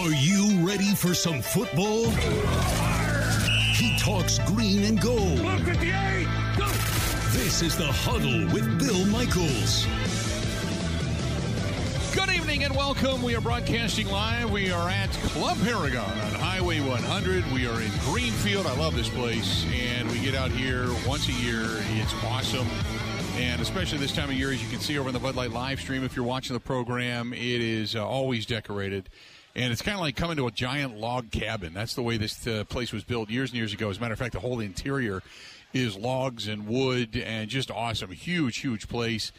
Are you ready for some football? He talks green and gold. This is the huddle with Bill Michaels. Good evening and welcome. We are broadcasting live. We are at Club Paragon on Highway 100. We are in Greenfield. I love this place. And we get out here once a year. It's awesome. And especially this time of year, as you can see over in the Bud Light live stream, if you're watching the program, it is uh, always decorated. And it's kind of like coming to a giant log cabin. That's the way this uh, place was built years and years ago. As a matter of fact, the whole interior is logs and wood and just awesome. Huge, huge place.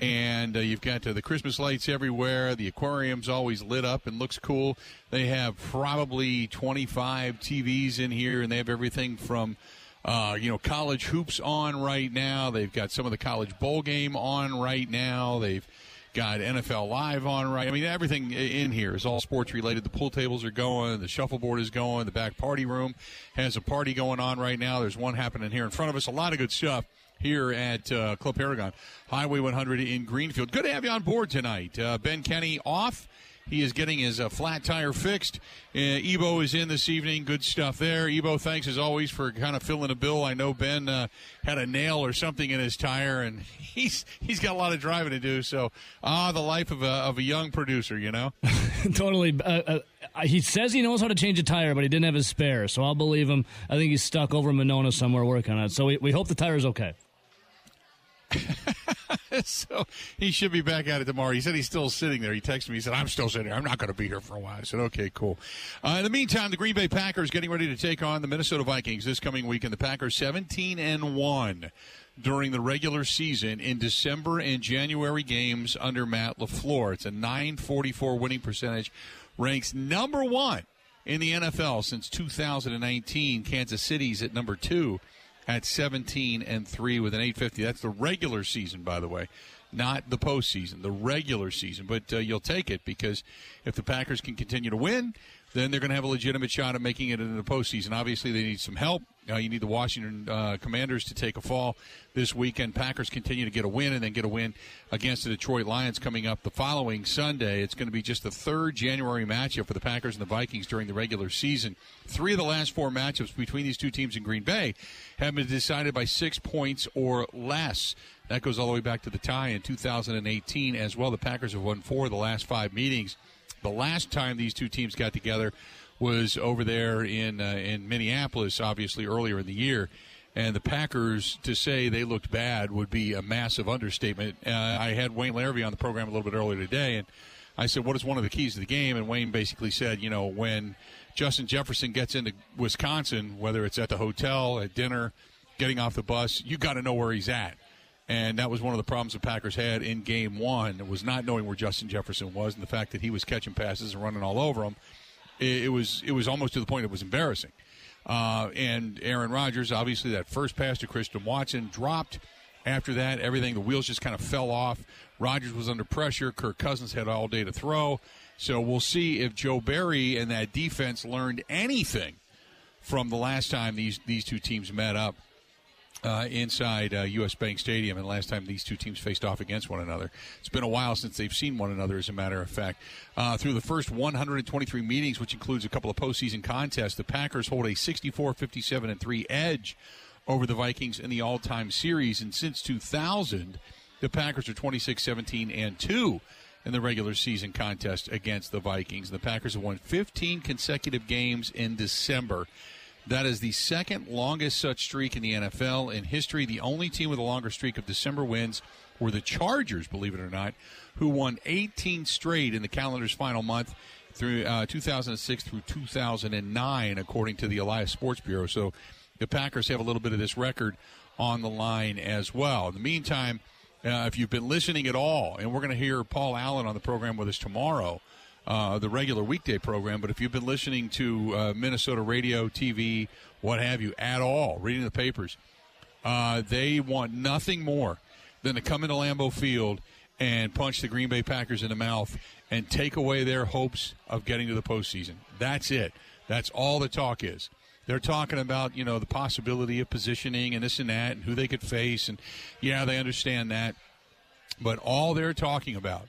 And uh, you've got uh, the Christmas lights everywhere. The aquarium's always lit up and looks cool. They have probably 25 TVs in here, and they have everything from uh, you know, college hoops on right now. They've got some of the college bowl game on right now. They've got NFL Live on right. I mean, everything in here is all sports related. The pool tables are going, the shuffleboard is going, the back party room has a party going on right now. There's one happening here in front of us. A lot of good stuff here at uh, Club Paragon, Highway 100 in Greenfield. Good to have you on board tonight. Uh, ben Kenny off. He is getting his uh, flat tire fixed. Uh, Ebo is in this evening. Good stuff there. Ebo, thanks as always for kind of filling a bill. I know Ben uh, had a nail or something in his tire, and he's he's got a lot of driving to do. So, ah, the life of a of a young producer, you know. totally. Uh, uh, he says he knows how to change a tire, but he didn't have his spare, so I'll believe him. I think he's stuck over Monona somewhere working on it. So we, we hope the tire is okay. so he should be back at it tomorrow. He said he's still sitting there. He texted me. He said, I'm still sitting here. I'm not going to be here for a while. I said, okay, cool. Uh, in the meantime, the Green Bay Packers getting ready to take on the Minnesota Vikings this coming week. And the Packers 17 and 1 during the regular season in December and January games under Matt LaFleur. It's a 944 winning percentage, ranks number one in the NFL since 2019. Kansas City's at number two at 17 and 3 with an 850. That's the regular season, by the way, not the postseason, the regular season. But uh, you'll take it because if the Packers can continue to win, then they're going to have a legitimate shot at making it into the postseason. Obviously, they need some help. Uh, you need the Washington uh, Commanders to take a fall this weekend. Packers continue to get a win and then get a win against the Detroit Lions coming up the following Sunday. It's going to be just the third January matchup for the Packers and the Vikings during the regular season. Three of the last four matchups between these two teams in Green Bay have been decided by six points or less. That goes all the way back to the tie in 2018 as well. The Packers have won four of the last five meetings. The last time these two teams got together was over there in uh, in Minneapolis, obviously earlier in the year. And the Packers to say they looked bad would be a massive understatement. Uh, I had Wayne Larrivee on the program a little bit earlier today, and I said, "What is one of the keys to the game?" And Wayne basically said, "You know, when Justin Jefferson gets into Wisconsin, whether it's at the hotel, at dinner, getting off the bus, you got to know where he's at." And that was one of the problems the Packers had in game one, was not knowing where Justin Jefferson was and the fact that he was catching passes and running all over them. It, it was it was almost to the point it was embarrassing. Uh, and Aaron Rodgers, obviously, that first pass to Christian Watson dropped. After that, everything, the wheels just kind of fell off. Rodgers was under pressure. Kirk Cousins had all day to throw. So we'll see if Joe Barry and that defense learned anything from the last time these, these two teams met up uh, inside uh, U.S. Bank Stadium, and last time these two teams faced off against one another. It's been a while since they've seen one another, as a matter of fact. Uh, through the first 123 meetings, which includes a couple of postseason contests, the Packers hold a 64 57 and 3 edge over the Vikings in the all time series. And since 2000, the Packers are 26 17 and 2 in the regular season contest against the Vikings. The Packers have won 15 consecutive games in December. That is the second longest such streak in the NFL in history. The only team with a longer streak of December wins were the Chargers, believe it or not, who won 18 straight in the calendar's final month through uh, 2006 through 2009, according to the Elias Sports Bureau. So the Packers have a little bit of this record on the line as well. In the meantime, uh, if you've been listening at all, and we're going to hear Paul Allen on the program with us tomorrow uh, the regular weekday program. But if you've been listening to uh, Minnesota radio, TV, what have you, at all, reading the papers, uh, they want nothing more than to come into Lambeau Field and punch the Green Bay Packers in the mouth and take away their hopes of getting to the postseason. That's it. That's all the talk is. They're talking about, you know, the possibility of positioning and this and that and who they could face. And, yeah, they understand that. But all they're talking about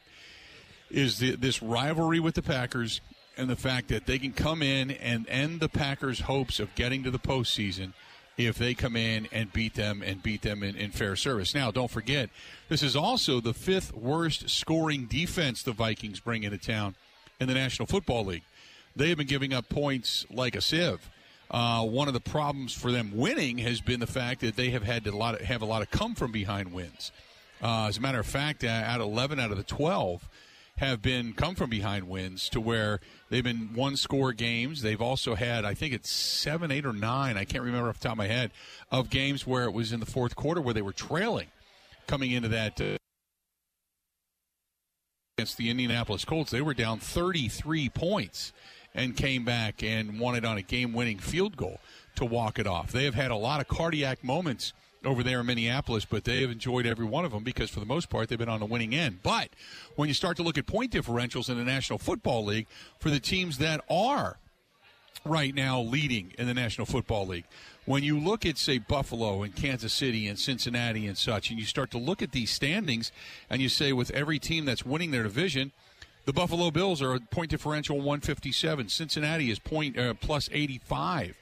is the, this rivalry with the Packers and the fact that they can come in and end the Packers' hopes of getting to the postseason if they come in and beat them and beat them in, in, fair service. Now, don't forget, this is also the fifth worst scoring defense the Vikings bring into town in the National Football League. They have been giving up points like a sieve. Uh, one of the problems for them winning has been the fact that they have had to a lot of, have a lot of come from behind wins. Uh, as a matter of fact, uh, out of 11 out of the 12 have been come from behind wins to where they've been one score games. They've also had, I think it's seven, eight, or nine, I can't remember off the top of my head, of games where it was in the fourth quarter where they were trailing coming into that. Uh, against the Indianapolis Colts, they were down 33 points and came back and won it on a game winning field goal to walk it off. They have had a lot of cardiac moments over there in Minneapolis, but they have enjoyed every one of them because for the most part they've been on the winning end. But when you start to look at point differentials in the National Football League for the teams that are right now leading in the National Football League, when you look at say Buffalo and Kansas City and Cincinnati and such, and you start to look at these standings and you say with every team that's winning their division, the Buffalo Bills are a point differential 157. Cincinnati is point uh, plus 85.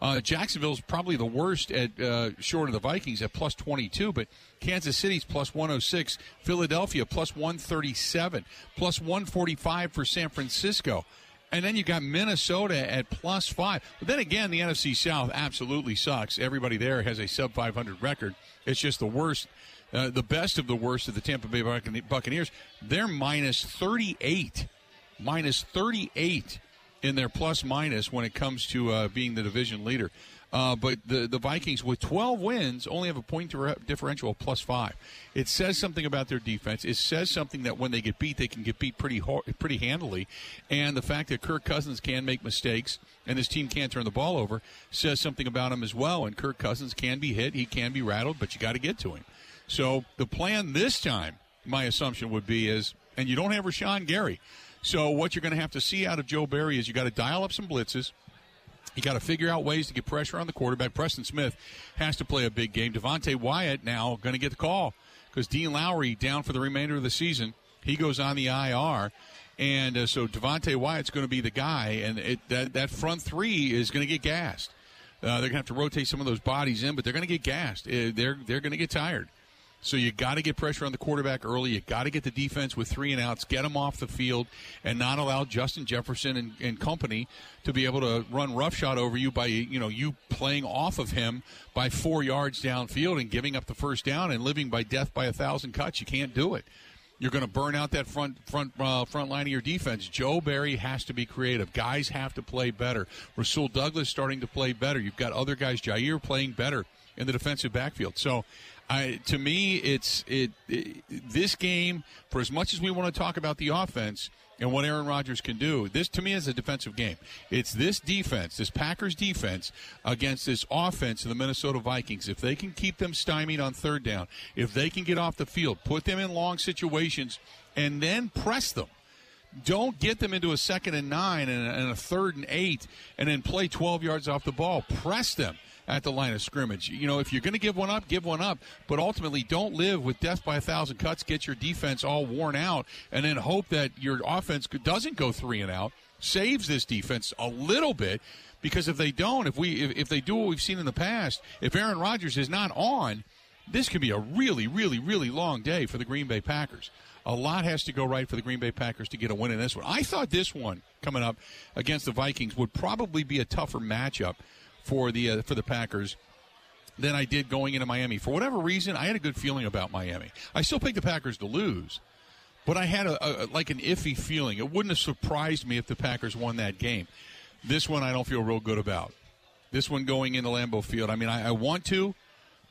Uh, Jacksonville's probably the worst at uh, short of the Vikings at plus 22, but Kansas City's plus 106, Philadelphia plus 137, plus 145 for San Francisco. And then you got Minnesota at plus five. But then again, the NFC South absolutely sucks. Everybody there has a sub 500 record. It's just the worst, uh, the best of the worst of the Tampa Bay Buccaneers. They're minus 38. Minus 38 in their plus minus when it comes to uh, being the division leader. Uh, but the the Vikings with 12 wins only have a point differential of plus five. It says something about their defense. It says something that when they get beat, they can get beat pretty pretty handily. And the fact that Kirk Cousins can make mistakes and his team can't turn the ball over says something about him as well. And Kirk Cousins can be hit, he can be rattled, but you got to get to him. So the plan this time, my assumption would be is, and you don't have Rashan Gary. So what you're going to have to see out of Joe Barry is you got to dial up some blitzes. You got to figure out ways to get pressure on the quarterback. Preston Smith has to play a big game. Devonte Wyatt now going to get the call because Dean Lowry down for the remainder of the season. He goes on the IR. And uh, so Devonte Wyatt's going to be the guy, and it, that that front three is going to get gassed. Uh, they're going to have to rotate some of those bodies in, but they're going to get gassed. Uh, they're they're going to get tired. So you got to get pressure on the quarterback early. You got to get the defense with three and outs, get them off the field, and not allow Justin Jefferson and, and company to be able to run roughshod over you by you know you playing off of him by four yards downfield and giving up the first down and living by death by a thousand cuts. You can't do it. You're going to burn out that front front uh, front line of your defense. Joe Barry has to be creative. Guys have to play better. Rasul Douglas starting to play better. You've got other guys. Jaire playing better in the defensive backfield. So I, to me, it's it, it, this game. For as much as we want to talk about the offense and what Aaron Rodgers can do, this to me is a defensive game. It's this defense, this Packers defense against this offense of the Minnesota Vikings. If they can keep them stymied on third down, if they can get off the field, put them in long situations, and then press them don't get them into a second and nine and a, and a, third and eight and then play 12 yards off the ball. Press them at the line of scrimmage. You know, if you're going to give one up, give one up, but ultimately don't live with death by a thousand cuts, get your defense all worn out, and then hope that your offense doesn't go three and out, saves this defense a little bit. Because if they don't, if we if, if they do what we've seen in the past, if Aaron Rodgers is not on, this could be a really, really, really long day for the Green Bay Packers. A lot has to go right for the Green Bay Packers to get a win in this one. I thought this one coming up against the Vikings would probably be a tougher matchup for the uh, for the Packers than I did going into Miami. For whatever reason, I had a good feeling about Miami. I still picked the Packers to lose, but I had a, a, like an iffy feeling. It wouldn't have surprised me if the Packers won that game. This one I don't feel real good about. This one going into Lambeau Field. I mean, I, I want to,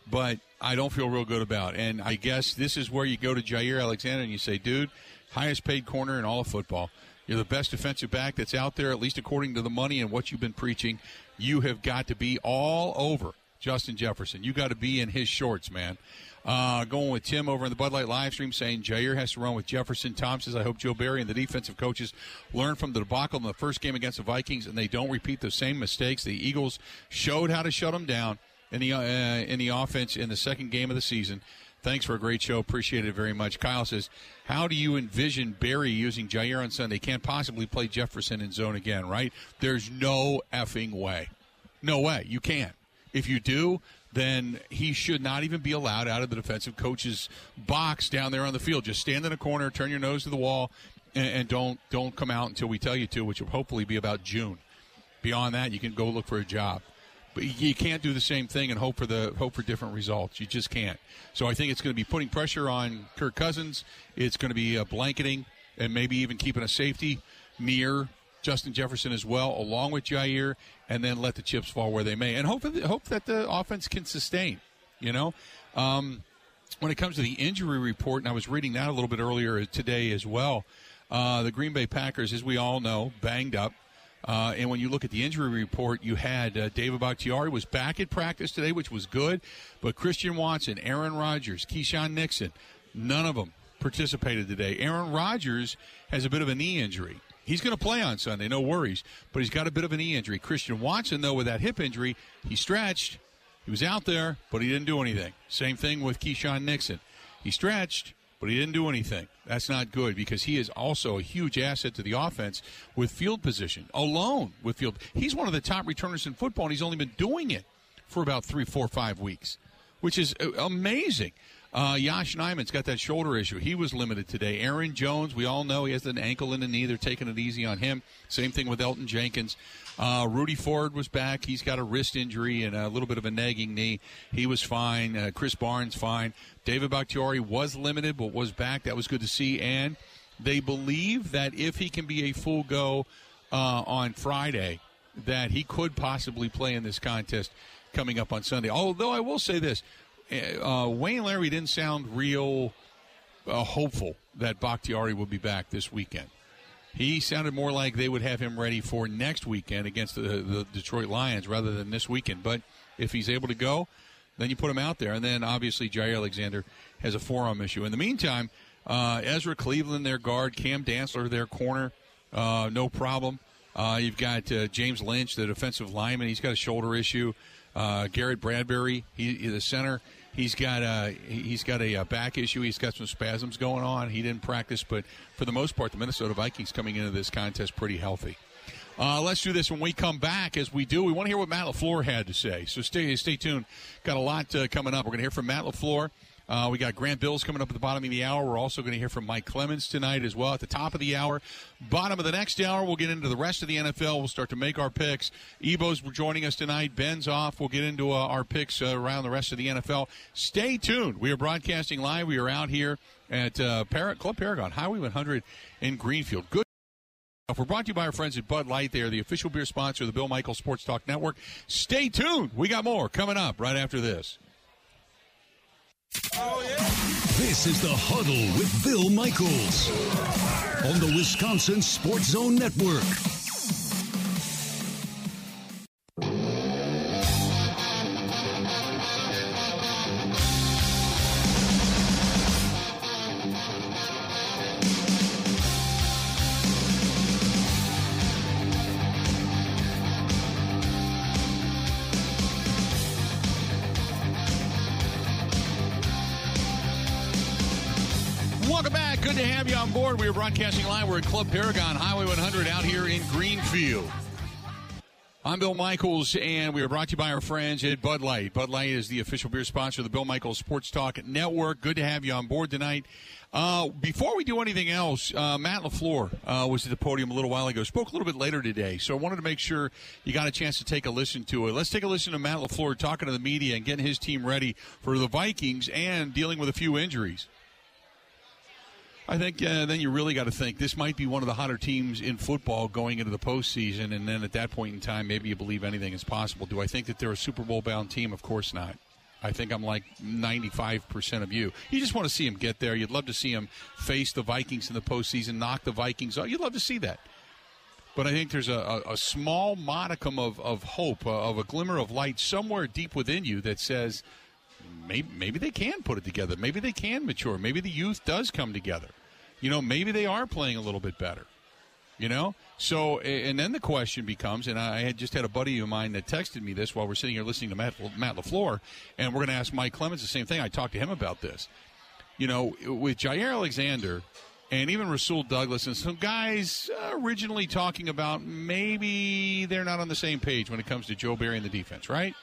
but I don't feel real good about. And I guess this is where you go to Jaire Alexander and you say, dude, highest paid corner in all of football. You're the best defensive back that's out there, at least according to the money and what you've been preaching. You have got to be all over Justin Jefferson. You got to be in his shorts, man. Uh, going with Tim over in the Bud Light live stream saying Jaire has to run with Jefferson. Tom says, I hope Joe Barry and the defensive coaches learn from the debacle in the first game against the Vikings and they don't repeat the same mistakes. The Eagles showed how to shut them down in the, uh, in the offense in the second game of the season. Thanks for a great show. Appreciate it very much. Kyle says, How do you envision Barry using Jaire on Sunday? Can't possibly play Jefferson in zone again, right? There's no effing way. No way. You can't. If you do, then he should not even be allowed out of the defensive coach's box down there on the field. Just stand in a corner, turn your nose to the wall, and, and don't don't come out until we tell you to, which will hopefully be about June. Beyond that, you can go look for a job. But you can't do the same thing and hope for the hope for different results. You just can't. So I think it's going to be putting pressure on Kirk Cousins. It's going to be a blanketing and maybe even keeping a safety near Justin Jefferson as well, along with Jaire, and then let the chips fall where they may, and hope hope that the offense can sustain. You know, um, when it comes to the injury report, and I was reading that a little bit earlier today as well. Uh, the Green Bay Packers, as we all know, banged up. Uh, and when you look at the injury report, you had uh, David Bakhtiari was back at practice today, which was good. But Christian Watson, Aaron Rodgers, Keisean Nixon, none of them participated today. Aaron Rodgers has a bit of a knee injury. He's going to play on Sunday, no worries. But he's got a bit of a knee injury. Christian Watson, though, with that hip injury, he stretched. He was out there, but he didn't do anything. Same thing with Keisean Nixon. He stretched, but he didn't do anything. That's not good because he is also a huge asset to the offense with field position, alone with field. He's one of the top returners in football, and he's only been doing it for about three, four, five weeks, which is amazing. Uh, Yosh Nijman's got that shoulder issue. He was limited today. Aaron Jones, we all know he has an ankle and a knee. They're taking it easy on him. Same thing with Elton Jenkins. Uh, Rudy Ford was back. He's got a wrist injury and a little bit of a nagging knee. He was fine. Uh, Krys Barnes fine. David Bakhtiari was limited, but was back. That was good to see. And they believe that if he can be a full go uh, on Friday, that he could possibly play in this contest coming up on Sunday. Although I will say this, uh, Wayne Larrivee didn't sound real uh, hopeful that Bakhtiari would be back this weekend. He sounded more like they would have him ready for next weekend against the, the Detroit Lions rather than this weekend. But if he's able to go, then you put him out there. And then obviously Jaire Alexander has a forearm issue. In the meantime, uh, Ezra Cleveland, their guard, Cam Dantzler, their corner, uh, no problem. Uh, you've got uh, James Lynch, the defensive lineman. He's got a shoulder issue. Uh, Garrett Bradbury, he, the center, he's got a he's got a, a, back issue. He's got some spasms going on. He didn't practice, but for the most part, the Minnesota Vikings coming into this contest pretty healthy. Uh, let's do this when we come back. As we do, we want to hear what Matt LaFleur had to say. So stay stay tuned. Got a lot uh, coming up. We're going to hear from Matt LaFleur. Uh, we got Grant Bilse coming up at the bottom of the hour. We're also going to hear from Mike Clemens tonight as well at the top of the hour. Bottom of the next hour, we'll get into the rest of the NFL. We'll start to make our picks. Ebo's joining us tonight. Ben's off. We'll get into uh, our picks uh, around the rest of the NFL. Stay tuned. We are broadcasting live. We are out here at uh, Par- Club Paragon, Highway 100 in Greenfield. Good. We're brought to you by our friends at Bud Light. They are the official beer sponsor of the Bill Michaels Sports Talk Network. Stay tuned. We got more coming up right after this. This is the Huddle with Bill Michaels on the Wisconsin Sports Zone Network. At Club Paragon, Highway 100 out here in Greenfield. I'm Bill Michaels, and we are brought to you by our friends at Bud Light. Bud Light is the official beer sponsor of the Bill Michaels Sports Talk Network. Good to have you on board tonight. Uh, before we do anything else, uh, Matt LaFleur uh, was at the podium a little while ago. Spoke a little bit later today, so I wanted to make sure you got a chance to take a listen to it. Let's take a listen to Matt LaFleur talking to the media and getting his team ready for the Vikings and dealing with a few injuries. I think uh, then you really got to think this might be one of the hotter teams in football going into the postseason, and then at that point in time, maybe you believe anything is possible. Do I think that they're a Super Bowl bound team? Of course not. I think I'm like 95% of you. You just want to see them get there. You'd love to see them face the Vikings in the postseason, knock the Vikings out. You'd love to see that. But I think there's a, a, a small modicum of, of hope, uh, of a glimmer of light somewhere deep within you that says – maybe maybe they can put it together. Maybe they can mature. Maybe the youth does come together. You know, maybe they are playing a little bit better. You know, so and then the question becomes, and I had just had a buddy of mine that texted me this while we're sitting here listening to Matt, Matt LaFleur, and we're going to ask Mike Clemens the same thing. I talked to him about this. You know, with Jaire Alexander and even Rasul Douglas and some guys originally talking about maybe they're not on the same page when it comes to Joe Barry and the defense, right?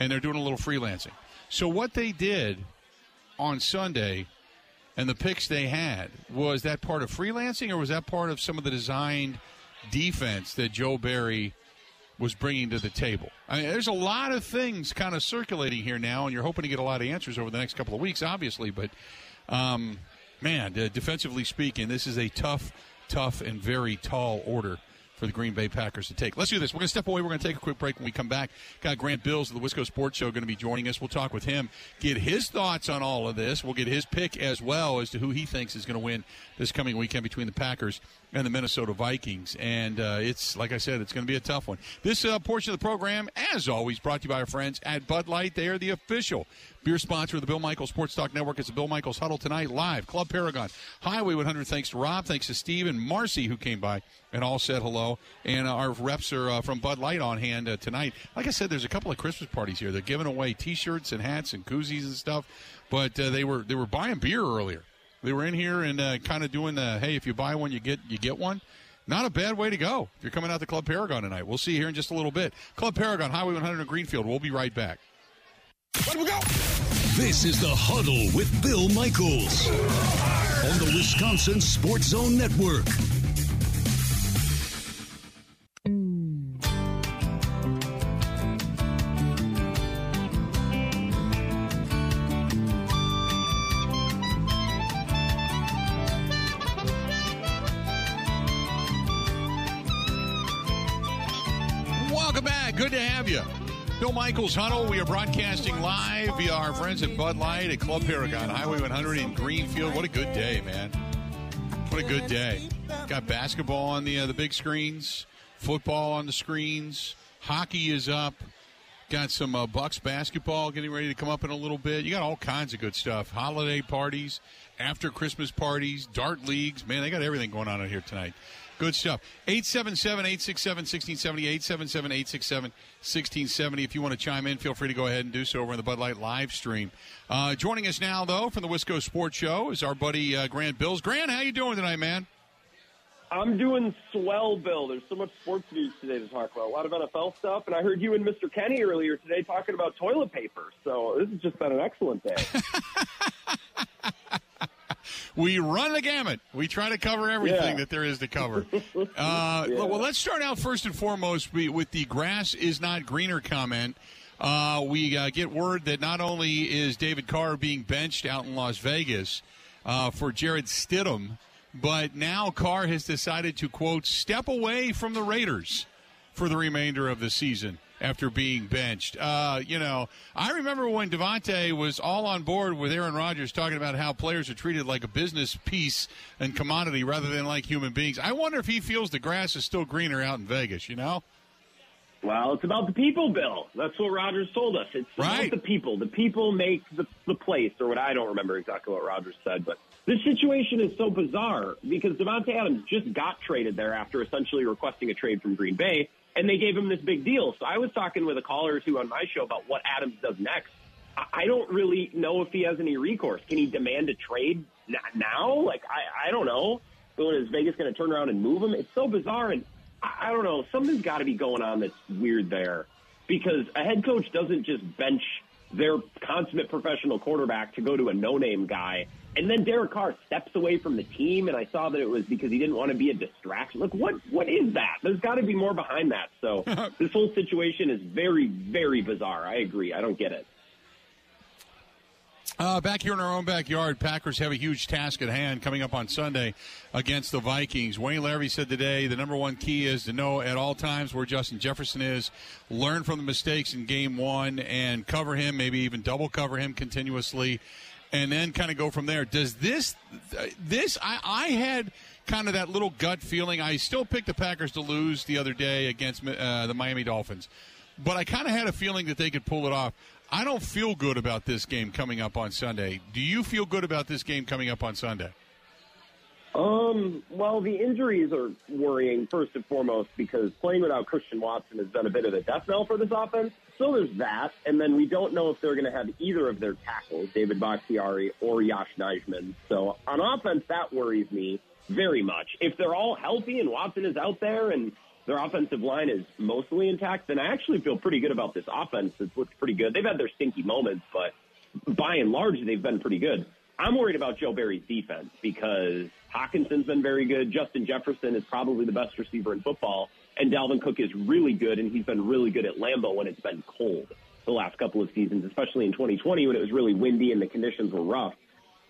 And they're doing a little freelancing. So what they did on Sunday and the picks they had was that part of freelancing or was that part of some of the designed defense that Joe Barry was bringing to the table? I mean, there's a lot of things kind of circulating here now, and you're hoping to get a lot of answers over the next couple of weeks, obviously. But um, man, defensively speaking, this is a tough, tough, and very tall order for the Green Bay Packers to take. Let's do this. We're going to step away. We're going to take a quick break when we come back. Got Grant Bilse of the Wisco Sports Show going to be joining us. We'll talk with him, get his thoughts on all of this. We'll get his pick as well as to who he thinks is going to win this coming weekend between the Packers and the Minnesota Vikings. And uh, it's, like I said, it's going to be a tough one. This uh, portion of the program, as always, brought to you by our friends at Bud Light. They are the official beer sponsor of the Bill Michaels Sports Talk Network. It's the Bill Michaels Huddle tonight, live, Club Paragon, Highway 100. Thanks to Rob, thanks to Steve and Marcy who came by and all said hello. And uh, our reps are uh, from Bud Light on hand uh, tonight. Like I said, there's a couple of Christmas parties here. They're giving away T-shirts and hats and koozies and stuff. But uh, they were they were buying beer earlier. They were in here and uh, kind of doing the hey, if you buy one, you get you get one. Not a bad way to go if you're coming out to Club Paragon tonight. We'll see you here in just a little bit. Club Paragon, Highway 100 in Greenfield. We'll be right back. Let we go. This is the Huddle with Bill Michaels on the Wisconsin Sports Zone Network. Bill Michaels Huddle. We are broadcasting live via our friends at Bud Light at Club Paragon, Highway 100 in Greenfield. What a good day, man. What a good day. Got basketball on the uh, the big screens, football on the screens, hockey is up. Got some uh, Bucks basketball getting ready to come up in a little bit. You got all kinds of good stuff. Holiday parties, after Christmas parties, dart leagues. Man, they got everything going on out here tonight. Good stuff. 877 867 1670. 877 867 1670. If you want to chime in, feel free to go ahead and do so over in the Bud Light live stream. Uh, joining us now, though, from the Wisco Sports Show is our buddy uh, Grant Bilse. Grant, how you doing tonight, man? I'm doing swell, Bill. There's so much sports news today to talk about. A lot of NFL stuff, and I heard you and Mr. Kenny earlier today talking about toilet paper. So this has just been an excellent day. we run the gamut. We try to cover everything Yeah. that there is to cover. Uh, Yeah. Well, let's start out first and foremost with the grass is not greener comment. Uh, we uh, get word that not only is David Carr being benched out in Las Vegas uh, for Jarrett Stidham, but now Carr has decided to, quote, step away from the Raiders for the remainder of the season after being benched. Uh, you know, I remember when Davante was all on board with Aaron Rodgers talking about how players are treated like a business piece and commodity rather than like human beings. I wonder if he feels the grass is still greener out in Vegas, you know? well, it's about the people, Bill. That's what Rodgers told us. It's Right. about the people. The people make the, the place, or what I don't remember exactly what Rodgers said, but this situation is so bizarre because Davante Adams just got traded there after essentially requesting a trade from Green Bay, and they gave him this big deal. So I was talking with a caller or two on my show about what Adams does next. I- don't really know if he has any recourse. Can he demand a trade now? Like, I, I don't know. But is Vegas going to turn around and move him? It's so bizarre, and I, I don't know. Something's got to be going on that's weird there because a head coach doesn't just bench their consummate professional quarterback to go to a no-name guy. And then Derek Carr steps away from the team, and I saw that it was because he didn't want to be a distraction. Look, what what is that? There's got to be more behind that. So this whole situation is very, very bizarre. I agree. I don't get it. Uh, back here in our own backyard, Packers have a huge task at hand coming up on Sunday against the Vikings. Wayne Larrivee said today the number one key is to know at all times where Justin Jefferson is, learn from the mistakes in game one, and cover him, maybe even double cover him continuously, and then kind of go from there. Does this, this, I, I had kind of that little gut feeling. I still picked the Packers to lose the other day against uh, the Miami Dolphins, but I kind of had a feeling that they could pull it off. I don't feel good about this game coming up on Sunday. Do you feel good about this game coming up on Sunday? Um, well, the injuries are worrying first and foremost because playing without Christian Watson has been a bit of a death knell for this offense. So there's that, and then we don't know if they're going to have either of their tackles, David Bakhtiari or Yosh Nijman. So on offense, that worries me very much. If they're all healthy and Watson is out there and their offensive line is mostly intact, then I actually feel pretty good about this offense. It's looked pretty good. They've had their stinky moments, but by and large, they've been pretty good. I'm worried about Joe Barry's defense because Hockenson's been very good. Justin Jefferson is probably the best receiver in football. And Dalvin Cook is really good, and he's been really good at Lambeau when it's been cold the last couple of seasons, especially in 2020 when it was really windy and the conditions were rough.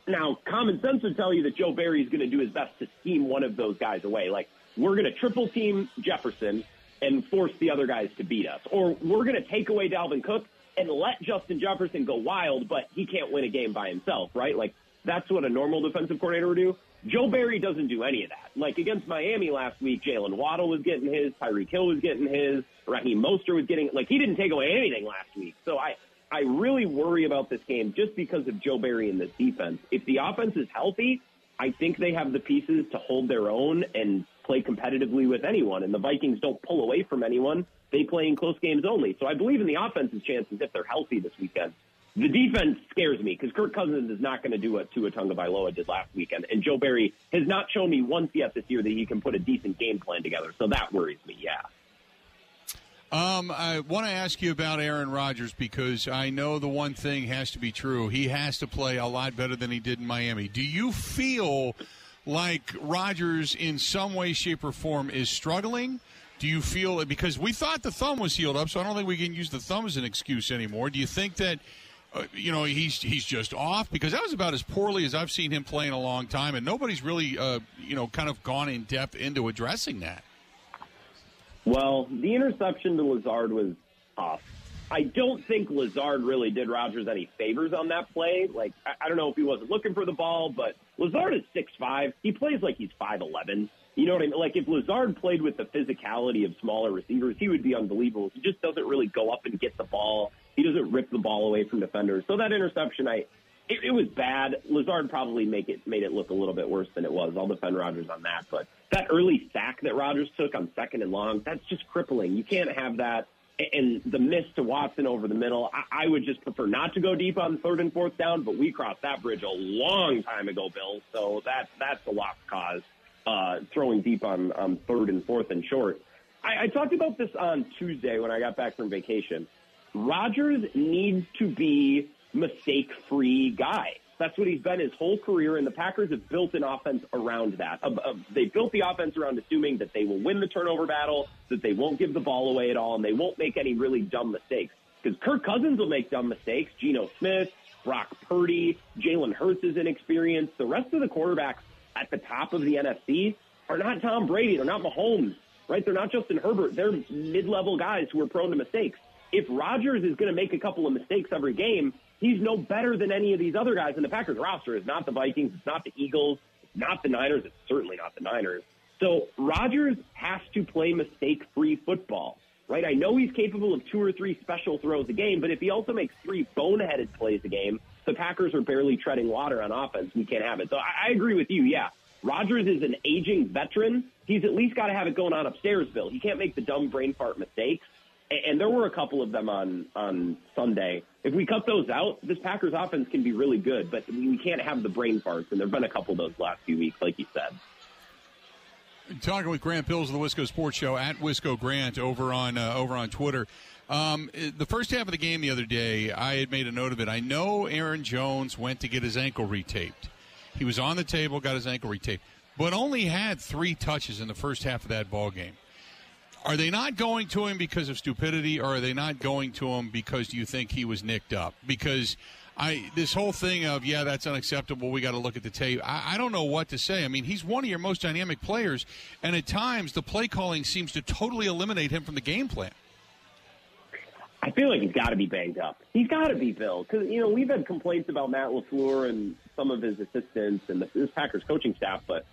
Now, common sense would tell you that Joe Barry is going to do his best to scheme one of those guys away. Like, we're going to triple team Jefferson and force the other guys to beat us. Or we're going to take away Dalvin Cook and let Justin Jefferson go wild, but he can't win a game by himself, right? Like, that's what a normal defensive coordinator would do. Joe Barry doesn't do any of that. Like against Miami last week, Jaylen Waddle was getting his, Tyreek Hill was getting his, Raheem Mostert was getting like he didn't take away anything last week. So I I really worry about this game just because of Joe Barry and this defense. If the offense is healthy, I think they have the pieces to hold their own and play competitively with anyone. And the Vikings don't pull away from anyone. They play in close games only. So I believe in the offense's chances if they're healthy this weekend. The defense scares me because Kirk Cousins is not going to do what Tua Tagovailoa did last weekend, and Joe Barry has not shown me once yet this year that he can put a decent game plan together. So that worries me. Yeah. Um, I want to ask you about Aaron Rodgers because I know the one thing has to be true. He has to play a lot better than he did in Miami. Do you feel like Rodgers, in some way, shape, or form, is struggling? Do you feel it because we thought the thumb was healed up, so I don't think we can use the thumb as an excuse anymore. Do you think that uh, you know he's he's just off because that was about as poorly as I've seen him play in a long time, and nobody's really uh, you know kind of gone in depth into addressing that. Well, the interception to Lazard was tough. I don't think Lazard really did Rodgers any favors on that play. Like I, I don't know if he wasn't looking for the ball, but Lazard is six five. He plays like he's five eleven. You know what I mean? Like if Lazard played with the physicality of smaller receivers, he would be unbelievable. He just doesn't really go up and get the ball. He doesn't rip the ball away from defenders. So that interception, I it, it was bad. Lazard probably make it made it look a little bit worse than it was. I'll defend Rodgers on that. But that early sack that Rodgers took on second and long, that's just crippling. You can't have that. And the miss to Watson over the middle, I, I would just prefer not to go deep on third and fourth down. But we crossed that bridge a long time ago, Bill. So that that's a lost cause. Uh, throwing deep on, on third and fourth and short. I, I talked about this on Tuesday when I got back from vacation. Rodgers needs to be mistake free guy. That's what he's been his whole career, and the Packers have built an offense around that. Uh, uh, they built the offense around assuming that they will win the turnover battle, that they won't give the ball away at all, and they won't make any really dumb mistakes. Because Kirk Cousins will make dumb mistakes. Geno Smith, Brock Purdy, Jalen Hurts is inexperienced. The rest of the quarterbacks at the top of the NFC are not Tom Brady. They're not Mahomes, right? They're not Justin Herbert. They're mid-level guys who are prone to mistakes. If Rodgers is going to make a couple of mistakes every game, he's no better than any of these other guys in the Packers roster. It's not the Vikings. It's not the Eagles. It's not the Niners. It's certainly not the Niners. So Rodgers has to play mistake-free football, right? I know he's capable of two or three special throws a game, but if he also makes three boneheaded plays a game, the Packers are barely treading water on offense. We can't have it. So I, I agree with you. Yeah. Rodgers is an aging veteran. He's at least got to have it going on upstairs, Bill. He can't make the dumb brain fart mistakes and there were a couple of them on on Sunday. If we cut those out, this Packers offense can be really good, but we can't have the brain farts, and there've been a couple of those last few weeks, like you said. Talking with Grant Bilse of the Wisco Sports Show at Wisco Grant over on uh, over on Twitter. Um, the first half of the game the other day, I had made a note of it. I know Aaron Jones went to get his ankle retaped. He was on the table, got his ankle retaped, but only had three touches in the first half of that ball game. Are they not going to him because of stupidity, or are they not going to him because you think he was nicked up? Because I this whole thing of yeah, that's unacceptable. We got to look at the tape. I, I, don't know what to say. I mean, he's one of your most dynamic players, and at times the play calling seems to totally eliminate him from the game plan. I feel like he's got to be banged up. He's got to be Bill because you know we've had complaints about Matt LaFleur and some of his assistants and the, this Packers coaching staff, but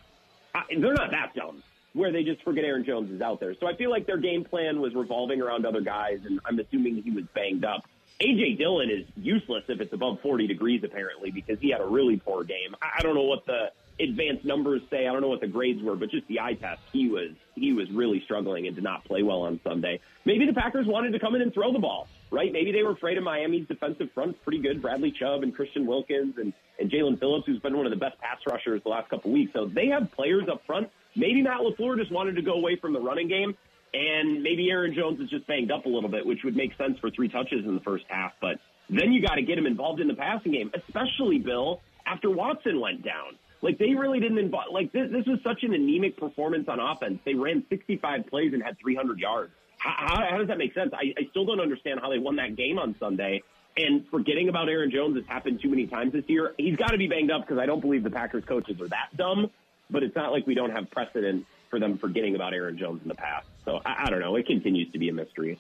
I, they're not that dumb where they just forget Aaron Jones is out there. So I feel like their game plan was revolving around other guys, and I'm assuming he was banged up. AJ Dillon is useless if it's above 40 degrees, apparently, because he had a really poor game. I don't know what the advanced numbers say. I don't know what the grades were, but just the eye test, he was he was really struggling and did not play well on Sunday. Maybe the Packers wanted to come in and throw the ball, right? Maybe they were afraid of Miami's defensive front, pretty good. Bradley Chubb and Christian Wilkins and and Jaelan Phillips, who's been one of the best pass rushers the last couple weeks. So they have players up front. Maybe Matt Lafleur just wanted to go away from the running game. And maybe Aaron Jones is just banged up a little bit, which would make sense for three touches in the first half. But then you got to get him involved in the passing game, especially Bill after Watson went down. Like they really didn't involve. Like this, this was such an anemic performance on offense. They ran 65 plays and had 300 yards. How, how, how does that make sense? I, I still don't understand how they won that game on Sunday. And forgetting about Aaron Jones has happened too many times this year. He's got to be banged up because I don't believe the Packers coaches are that dumb. But it's not like we don't have precedent for them forgetting about Aaron Jones in the past. So I, I don't know. It continues to be a mystery.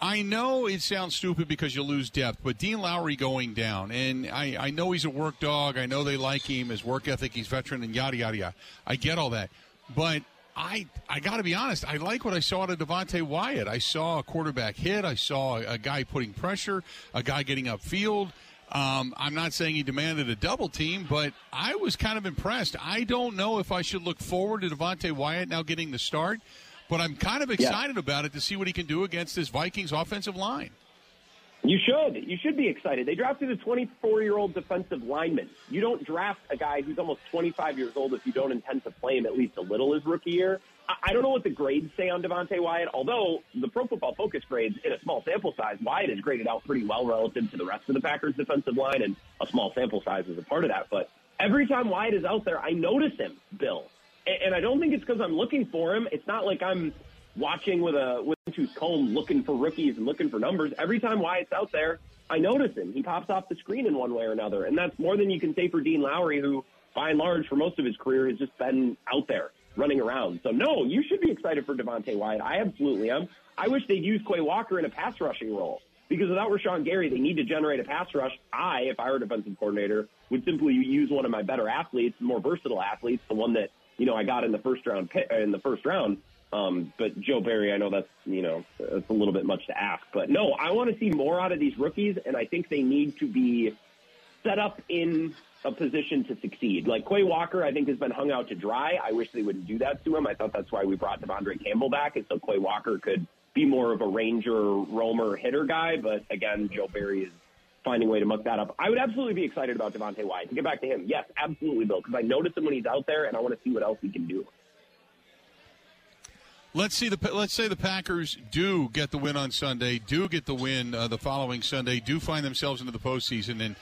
I know it sounds stupid because you lose depth, but Dean Lowry going down, and I, I know he's a work dog. I know they like him, his work ethic, he's veteran, and yada yada yada. I get all that, but I I got to be honest. I like what I saw out of Devonte Wyatt. I saw a quarterback hit. I saw a guy putting pressure, a guy getting upfield. Um, I'm not saying he demanded a double team, but I was kind of impressed. I don't know if I should look forward to Devonte Wyatt now getting the start but I'm kind of excited yeah. about it to see what he can do against this Vikings offensive line. You should. You should be excited. They drafted a 24 year old defensive lineman. You don't draft a guy who's almost 25 years old if you don't intend to play him at least a little his rookie year. I don't know what the grades say on Devonte Wyatt, although the Pro Football Focus grades in a small sample size, Wyatt is graded out pretty well relative to the rest of the Packers defensive line, and a small sample size is a part of that. But every time Wyatt is out there, I notice him, Bill and I don't think it's because I'm looking for him. It's not like I'm watching with a with a tooth comb looking for rookies and looking for numbers. Every time Wyatt's out there, I notice him. He pops off the screen in one way or another, and that's more than you can say for Dean Lowry, who by and large for most of his career has just been out there running around. So no, you should be excited for Devonte Wyatt. I absolutely am. I wish they'd use Quay Walker in a pass rushing role. Because without Rashan Gary, they need to generate a pass rush. I, if I were a defensive coordinator, would simply use one of my better athletes, more versatile athletes, the one that you know, I got in the first round in the first round. Um, but Joe Barry, I know that's you know it's a little bit much to ask, but no, I want to see more out of these rookies, and I think they need to be set up in a position to succeed. Like Quay Walker, I think has been hung out to dry. I wish they wouldn't do that to him. I thought that's why we brought De'Vondre Campbell back, and so Quay Walker could be more of a ranger, roamer, hitter guy. But again, Joe Barry is finding a way to muck that up. I would absolutely be excited about Devonte Wyatt. To get back to him, yes, absolutely, Bill, because I notice him when he's out there, and I want to see what else he can do. Let's see the let's say the Packers do get the win on Sunday, do get the win uh, the following Sunday, do find themselves into the postseason, and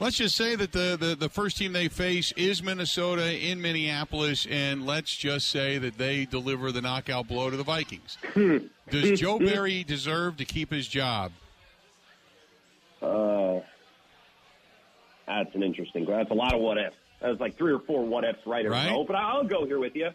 let's just say that the, the the first team they face is Minnesota in Minneapolis, and let's just say that they deliver the knockout blow to the Vikings. Does Joe Barry deserve to keep his job? Uh, that's an interesting. That's a lot of what ifs. That's like three or four what ifs right a row. But I'll go here with you.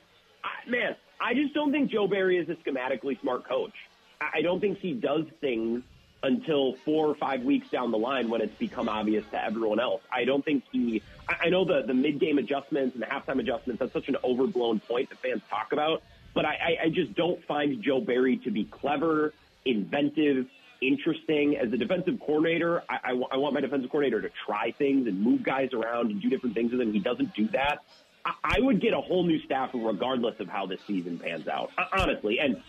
I, man, I just don't think Joe Barry is a schematically smart coach. I don't think he does things until four or five weeks down the line when it's become obvious to everyone else. I don't think he. I know the the mid game adjustments and the halftime adjustments. That's such an overblown point that fans talk about. But I, I just don't find Joe Barry to be clever, inventive, interesting. As a defensive coordinator, I, I, I want my defensive coordinator to try things and move guys around and do different things with him. He doesn't do that. I, I would get a whole new staff regardless of how this season pans out, honestly. And,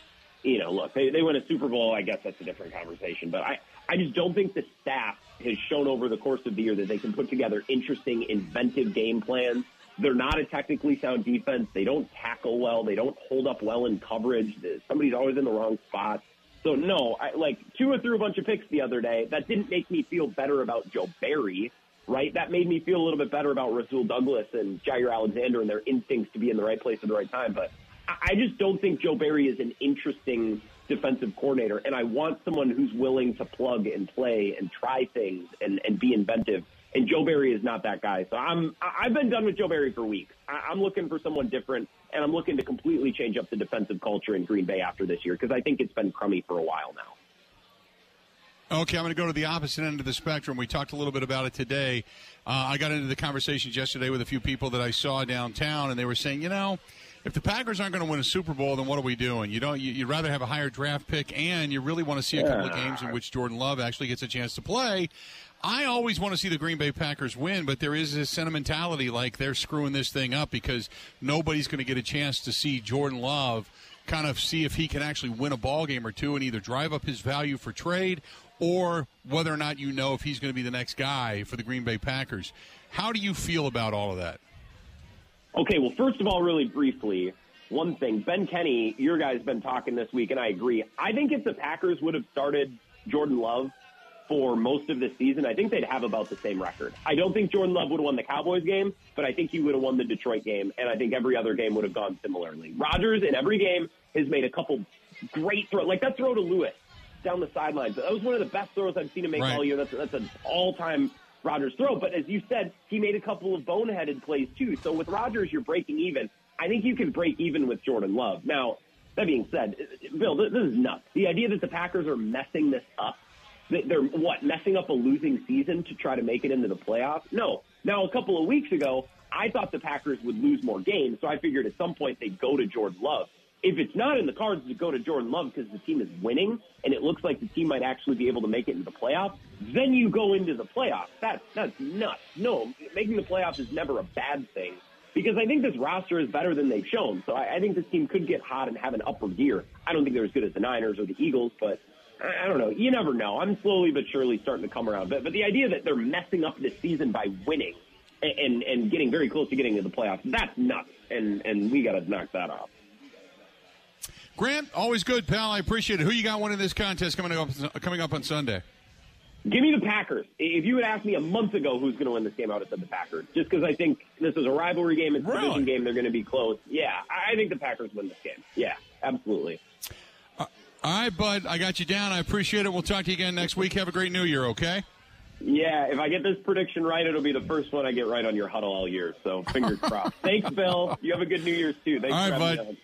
you know, look, they, they win a Super Bowl. I guess that's a different conversation. But I, I just don't think the staff has shown over the course of the year that they can put together interesting, inventive game plans. They're not a technically sound defense. They don't tackle well. They don't hold up well in coverage. Somebody's always in the wrong spot. So no, I, like Tua threw a bunch of picks the other day. That didn't make me feel better about Joe Barry, right? That made me feel a little bit better about Rasul Douglas and Jaire Alexander and their instincts to be in the right place at the right time. But I just don't think Joe Barry is an interesting defensive coordinator, and I want someone who's willing to plug and play and try things and, and be inventive and Joe Barry is not that guy. So I'm I've been done with Joe Barry for weeks. I'm looking for someone different, and I'm looking to completely change up the defensive culture in Green Bay after this year because I think it's been crummy for a while now. Okay, I'm going to go to the opposite end of the spectrum. We talked a little bit about it today. Uh, I got into the conversations yesterday with a few people that I saw downtown, and they were saying, you know, if the Packers aren't going to win a Super Bowl, then what are we doing? You don't. You, would rather have a higher draft pick, and you really want to see a couple of games in which Jordan Love actually gets a chance to play. I always want to see the Green Bay Packers win, but there is this sentimentality like they're screwing this thing up because nobody's going to get a chance to see Jordan Love kind of see if he can actually win a ball game or two and either drive up his value for trade or whether or not you know if he's going to be the next guy for the Green Bay Packers. How do you feel about all of that? Okay, well, first of all, really briefly, one thing. Ben Kenny, your guy's been talking this week, and I agree. I think if the Packers would have started Jordan Love for most of the season, I think they'd have about the same record. I don't think Jordan Love would have won the Cowboys game, but I think he would have won the Detroit game, and I think every other game would have gone similarly. Rodgers in every game has made a couple great throws, like that throw to Lewis down the sidelines. That was one of the best throws I've seen him make right. all year. That's, that's an all-time Rodgers throw. But as you said, he made a couple of boneheaded plays too. So with Rodgers, you're breaking even. I think you can break even with Jordan Love. Now, that being said, Bill, this is nuts. The idea that the Packers are messing this up, they're what, messing up a losing season to try to make it into the playoffs? No. Now, a couple of weeks ago, I thought the Packers would lose more games, so I figured at some point they'd go to Jordan Love. If it's not in the cards to go to Jordan Love because the team is winning and it looks like the team might actually be able to make it into the playoffs, then you go into the playoffs. That's that's nuts. No, making the playoffs is never a bad thing because I think this roster is better than they've shown. So I, I think this team could get hot and have an upward gear. I don't think they're as good as the Niners or the Eagles, but I, I don't know. You never know. I'm slowly but surely starting to come around. But but the idea that they're messing up this season by winning and and, and getting very close to getting to the playoffs, that's nuts. And and we got to knock that off. Grant, always good, pal. I appreciate it. Who you got winning this contest coming up coming up on Sunday? Give me the Packers. If you had asked me a month ago who's going to win this game, I would have said the Packers. Just because I think this is a rivalry game, it's a division game, they're going to be close. Yeah, I think the Packers win this game. Yeah, absolutely. Uh, all right, bud. I got you down. I appreciate it. We'll talk to you again next week. Have a great New Year. Okay. Yeah, if I get this prediction right, it'll be the first one I get right on your huddle all year. So fingers crossed. Thanks, Bill. You have a good New Year's too. Thanks all right, bud.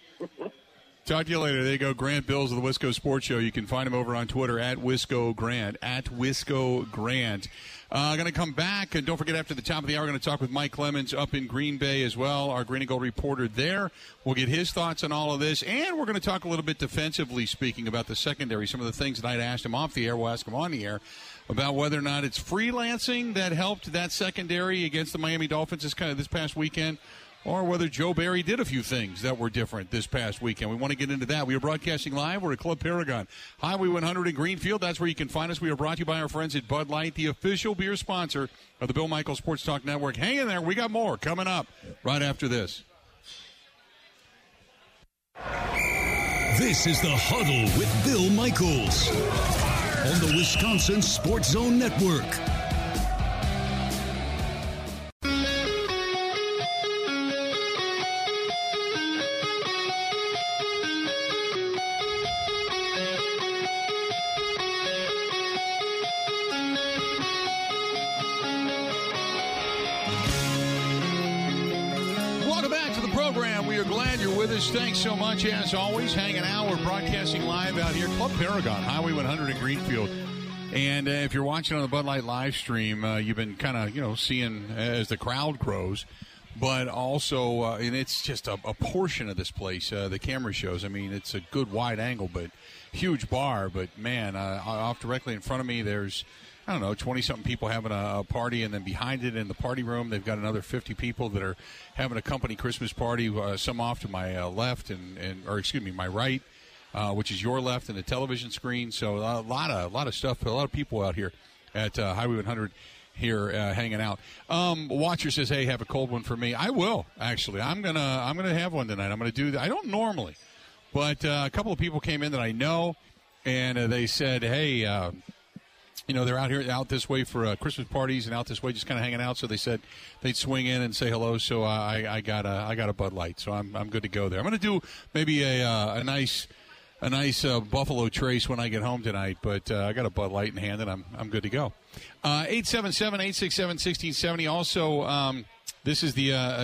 Talk to you later. There you go. Grant Bilse of the Wisco Sports Show. You can find him over on Twitter at Wisco Grant. At Wisco Grant. Uh, going to come back, and don't forget after the top of the hour, we're going to talk with Mike Clemens up in Green Bay as well, our Green and Gold reporter there. We'll get his thoughts on all of this, and we're going to talk a little bit defensively speaking about the secondary. Some of the things that I'd asked him off the air, we'll ask him on the air about whether or not it's freelancing that helped that secondary against the Miami Dolphins this kind of this past weekend or whether Joe Barry did a few things that were different this past weekend. We want to get into that. We are broadcasting live. We're at Club Paragon, Highway 100 in Greenfield. That's where you can find us. We are brought to you by our friends at Bud Light, the official beer sponsor of the Bill Michaels Sports Talk Network. Hang in there. We got more coming up right after this. This is the Huddle with Bill Michaels on the Wisconsin Sports Zone Network. So much, as always, hanging out. We're broadcasting live out here, Club Paragon, Highway 100 in Greenfield. And uh, if you're watching on the Bud Light live stream, uh, you've been kind of, you know, seeing as the crowd grows. But also, uh, and it's just a, a, portion of this place. Uh, the camera shows. I mean, it's a good wide angle, but huge bar. But man, uh, off directly in front of me, there's I don't know, 20 something people having a, party, and then behind it in the party room, they've got another 50 people that are having a company Christmas party, uh, some off to my uh, left, and, and, or excuse me, my right, uh, which is your left, and the television screen. So a lot of, a lot of stuff, a lot of people out here at uh, Highway 100 here uh, hanging out. Um, Watcher says, "Hey, have a cold one for me." I will actually. I'm gonna I'm gonna have one tonight. I'm gonna do that. I don't normally, but uh, a couple of people came in that I know, and they said, "Hey, you know, they're out here, out this way for uh, Christmas parties and out this way, just kind of hanging out. So they said they'd swing in and say hello. So I, I got a, I got a Bud Light, so I'm, I'm good to go there. I'm going to do maybe a, uh, a nice, a nice uh, Buffalo Trace when I get home tonight, but uh, I got a Bud Light in hand and I'm, I'm good to go. Uh, eight seven seven eight six seven sixteen seventy. Also, um, this is the uh,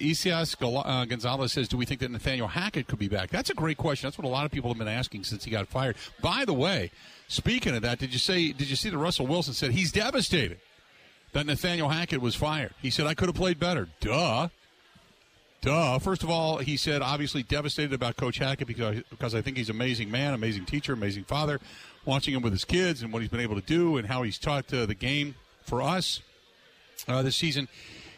Isias uh, Gonzalez says, "Do we think that Nathaniel Hackett could be back?" That's a great question. That's what a lot of people have been asking since he got fired. By the way. Speaking of that, did you say? Did you see that Russell Wilson said he's devastated that Nathaniel Hackett was fired? He said I could have played better. Duh. Duh. First of all, he said obviously devastated about Coach Hackett because because I think he's an amazing man, amazing teacher, amazing father. Watching him with his kids and what he's been able to do and how he's taught uh, the game for us uh, this season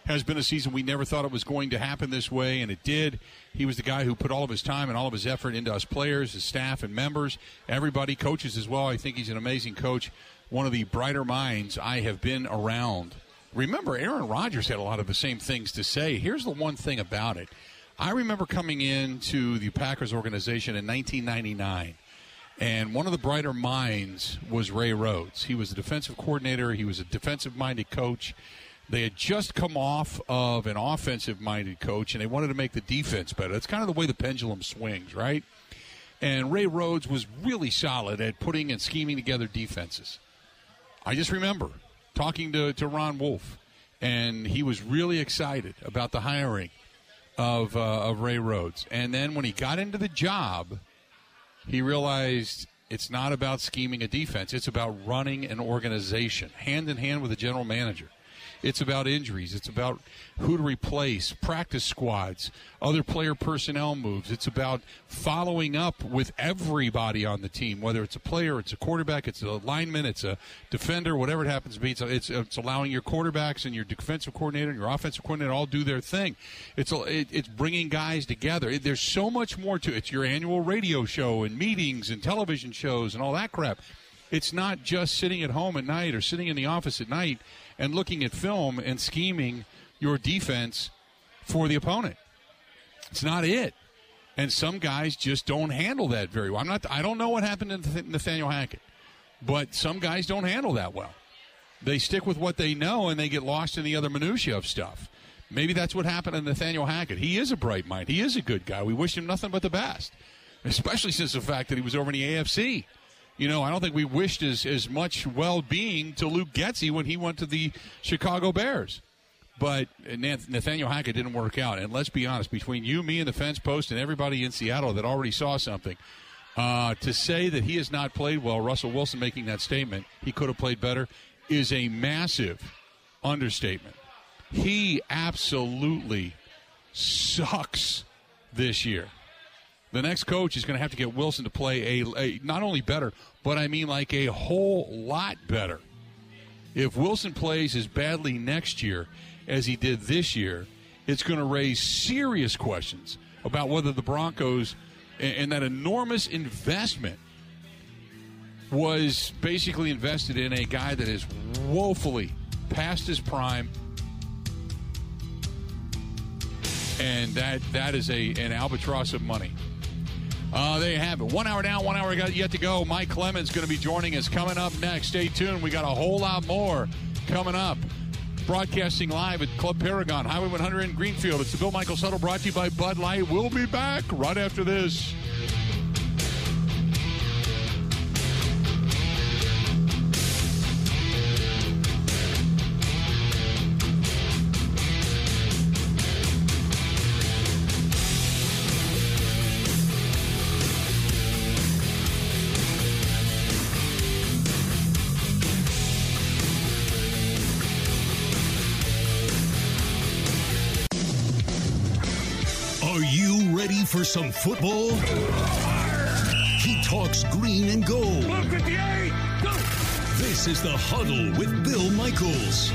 has been a season we never thought it was going to happen this way, and it did. He was the guy who put all of his time and all of his effort into us players, his staff, and members, everybody, coaches as well. I think he's an amazing coach, one of the brighter minds I have been around. Remember, Aaron Rodgers had a lot of the same things to say. Here's the one thing about it I remember coming into the Packers organization in 1999. And one of the brighter minds was Ray Rhodes. He was a defensive coordinator. He was a defensive minded coach. They had just come off of an offensive minded coach and they wanted to make the defense better. That's kind of the way the pendulum swings, right? And Ray Rhodes was really solid at putting and scheming together defenses. I just remember talking to, to Ron Wolf, and he was really excited about the hiring of, uh, of Ray Rhodes. And then when he got into the job, he realized it's not about scheming a defense, it's about running an organization hand in hand with the general manager. It's about injuries. It's about who to replace, practice squads, other player personnel moves. It's about following up with everybody on the team, whether it's a player, it's a quarterback, it's a lineman, it's a defender, whatever it happens to be. It's, it's, it's allowing your quarterbacks and your defensive coordinator and your offensive coordinator all do their thing. It's it, it's bringing guys together. It, there's so much more to it. It's your annual radio show and meetings and television shows and all that crap. It's not just sitting at home at night or sitting in the office at night and looking at film and scheming your defense for the opponent. It's not it. And some guys just don't handle that very well. I'm not. I don't know what happened to Nathaniel Hackett, but some guys don't handle that well. They stick with what they know and they get lost in the other minutia of stuff. Maybe that's what happened to Nathaniel Hackett. He is a bright mind. He is a good guy. We wish him nothing but the best, especially since the fact that he was over in the AFC you know, I don't think we wished as, as much well being to Luke Getsy when he went to the Chicago Bears. But Nathaniel Hackett didn't work out. And let's be honest, between you, me, and the fence post, and everybody in Seattle that already saw something, uh, to say that he has not played well, Russell Wilson making that statement, he could have played better, is a massive understatement. He absolutely sucks this year. The next coach is going to have to get Wilson to play a, a, not only better, but I mean like a whole lot better. If Wilson plays as badly next year as he did this year, it's going to raise serious questions about whether the Broncos and, and that enormous investment was basically invested in a guy that is woefully past his prime and that that is a an albatross of money. Uh, there you have it. One hour down, one hour yet to go. Mike Clemens going to be joining us coming up next. Stay tuned. We got a whole lot more coming up. Broadcasting live at Club Paragon, Highway 100 in Greenfield. It's the Bill Michaels Huddle brought to you by Bud Light. We'll be back right after this. For some football? He talks green and gold. This is the Huddle with Bill Michaels.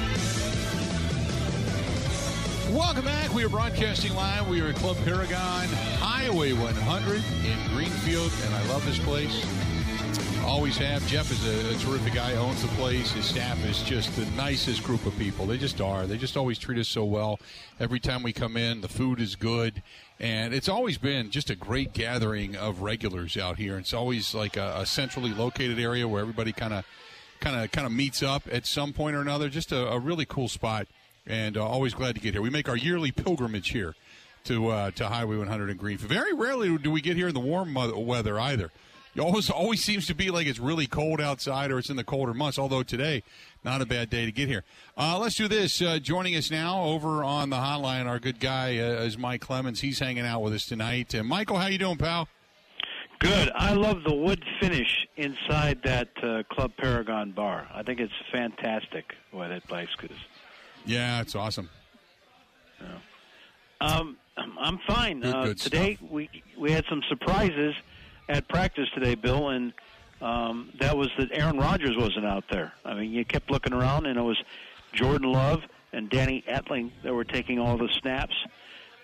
Welcome back. We are broadcasting live. We are at Club Paragon, Highway 100 in Greenfield, and I love this place. Always have. Jeff is a, a, terrific guy, owns the place. His staff is just the nicest group of people. They just are. They just always treat us so well. Every time we come in, the food is good. And it's always been just a great gathering of regulars out here. It's always like a, a centrally located area where everybody kind of kind of kind of meets up at some point or another. Just a, a really cool spot, and uh, always glad to get here. We make our yearly pilgrimage here to uh, to Highway 100 in Greenfield. Very rarely do we get here in the warm weather either. It always always seems to be like it's really cold outside or it's in the colder months. Although today, not a bad day to get here. Uh, let's do this. Uh, joining us now over on the hotline, our good guy uh, is Mike Clemens. He's hanging out with us tonight. And Michael, how you doing, pal? Good. I love the wood finish inside that uh, Club Paragon bar. I think it's fantastic the way that place is. Yeah, it's awesome. Yeah. Um, I'm fine. Good, uh, good today stuff. we we had some surprises at practice today, Bill, and um, that was that Aaron Rodgers wasn't out there. I mean, you kept looking around, and it was Jordan Love and Danny Etling that were taking all the snaps.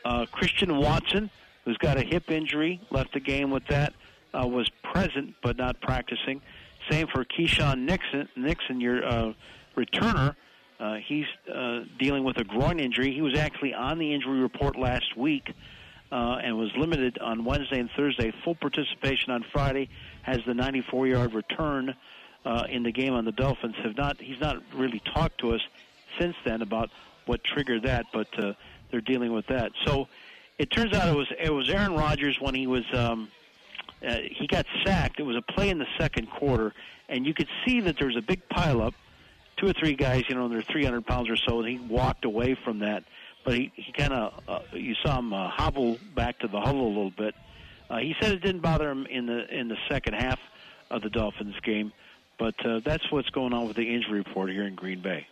Uh, Christian Watson, who's got a hip injury, left the game with that, uh, was present but not practicing. Same for Keisean Nixon, Nixon, your uh, returner. Uh, he's uh, dealing with a groin injury. He was actually on the injury report last week uh, and was limited on Wednesday and Thursday. Full participation on Friday. Has the 94-yard return uh, in the game on the Dolphins. Have not. He's not really talked to us since then about what triggered that, but uh, they're dealing with that. So it turns out it was it was Aaron Rodgers when he was. Um, uh, he got sacked. It was a play in the second quarter, and you could see that there was a big pileup. Two or three guys, you know, they're 300 pounds or so, and he walked away from that. But he, he kind of, uh, you saw him uh, hobble back to the huddle a little bit. Uh, he said it didn't bother him in the in the second half of the Dolphins game, but uh, that's what's going on with the injury report here in Green Bay.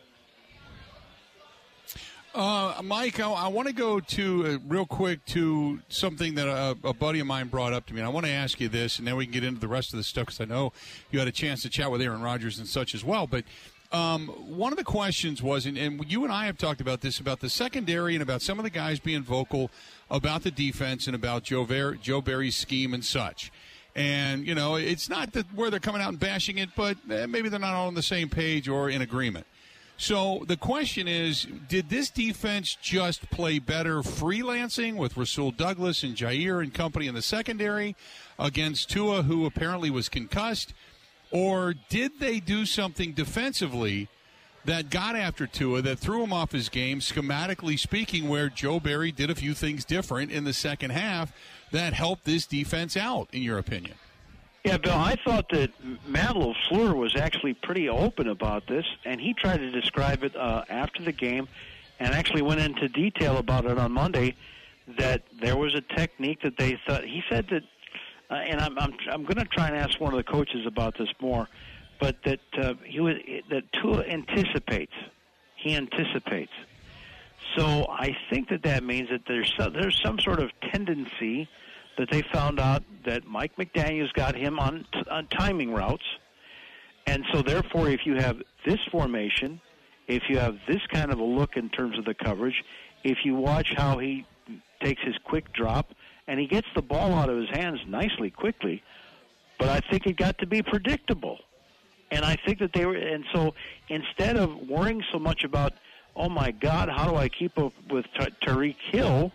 Uh, Mike, I, I want to go to uh, real quick to something that a, a buddy of mine brought up to me. And I want to ask you this, and then we can get into the rest of the stuff because I know you had a chance to chat with Aaron Rodgers and such as well. But um, one of the questions was, and, and you and I have talked about this about the secondary and about some of the guys being vocal about the defense and about Joe, Ver- Joe Barry's scheme and such. And you know, it's not that where they're coming out and bashing it, but eh, maybe they're not all on the same page or in agreement. So the question is, did this defense just play better freelancing with Rasul Douglas and Jaire and company in the secondary against Tua, who apparently was concussed, or did they do something defensively that got after Tua that threw him off his game, schematically speaking, where Joe Barry did a few things different in the second half that helped this defense out, in your opinion? Yeah, Bill, I thought that Matt LaFleur was actually pretty open about this, and he tried to describe it uh, after the game and actually went into detail about it on Monday that there was a technique that they thought he said that uh, and I'm I'm I'm going to try and ask one of the coaches about this more but that uh, he was that Tua anticipates he anticipates so I think that that means that there's some, there's some sort of tendency that they found out that Mike McDaniel's got him on, on timing routes. And so, therefore, if you have this formation, if you have this kind of a look in terms of the coverage, if you watch how he takes his quick drop, and he gets the ball out of his hands nicely, quickly, but I think it got to be predictable. And I think that they were, and so instead of worrying so much about, oh my God, how do I keep up with T- Tyreek Hill,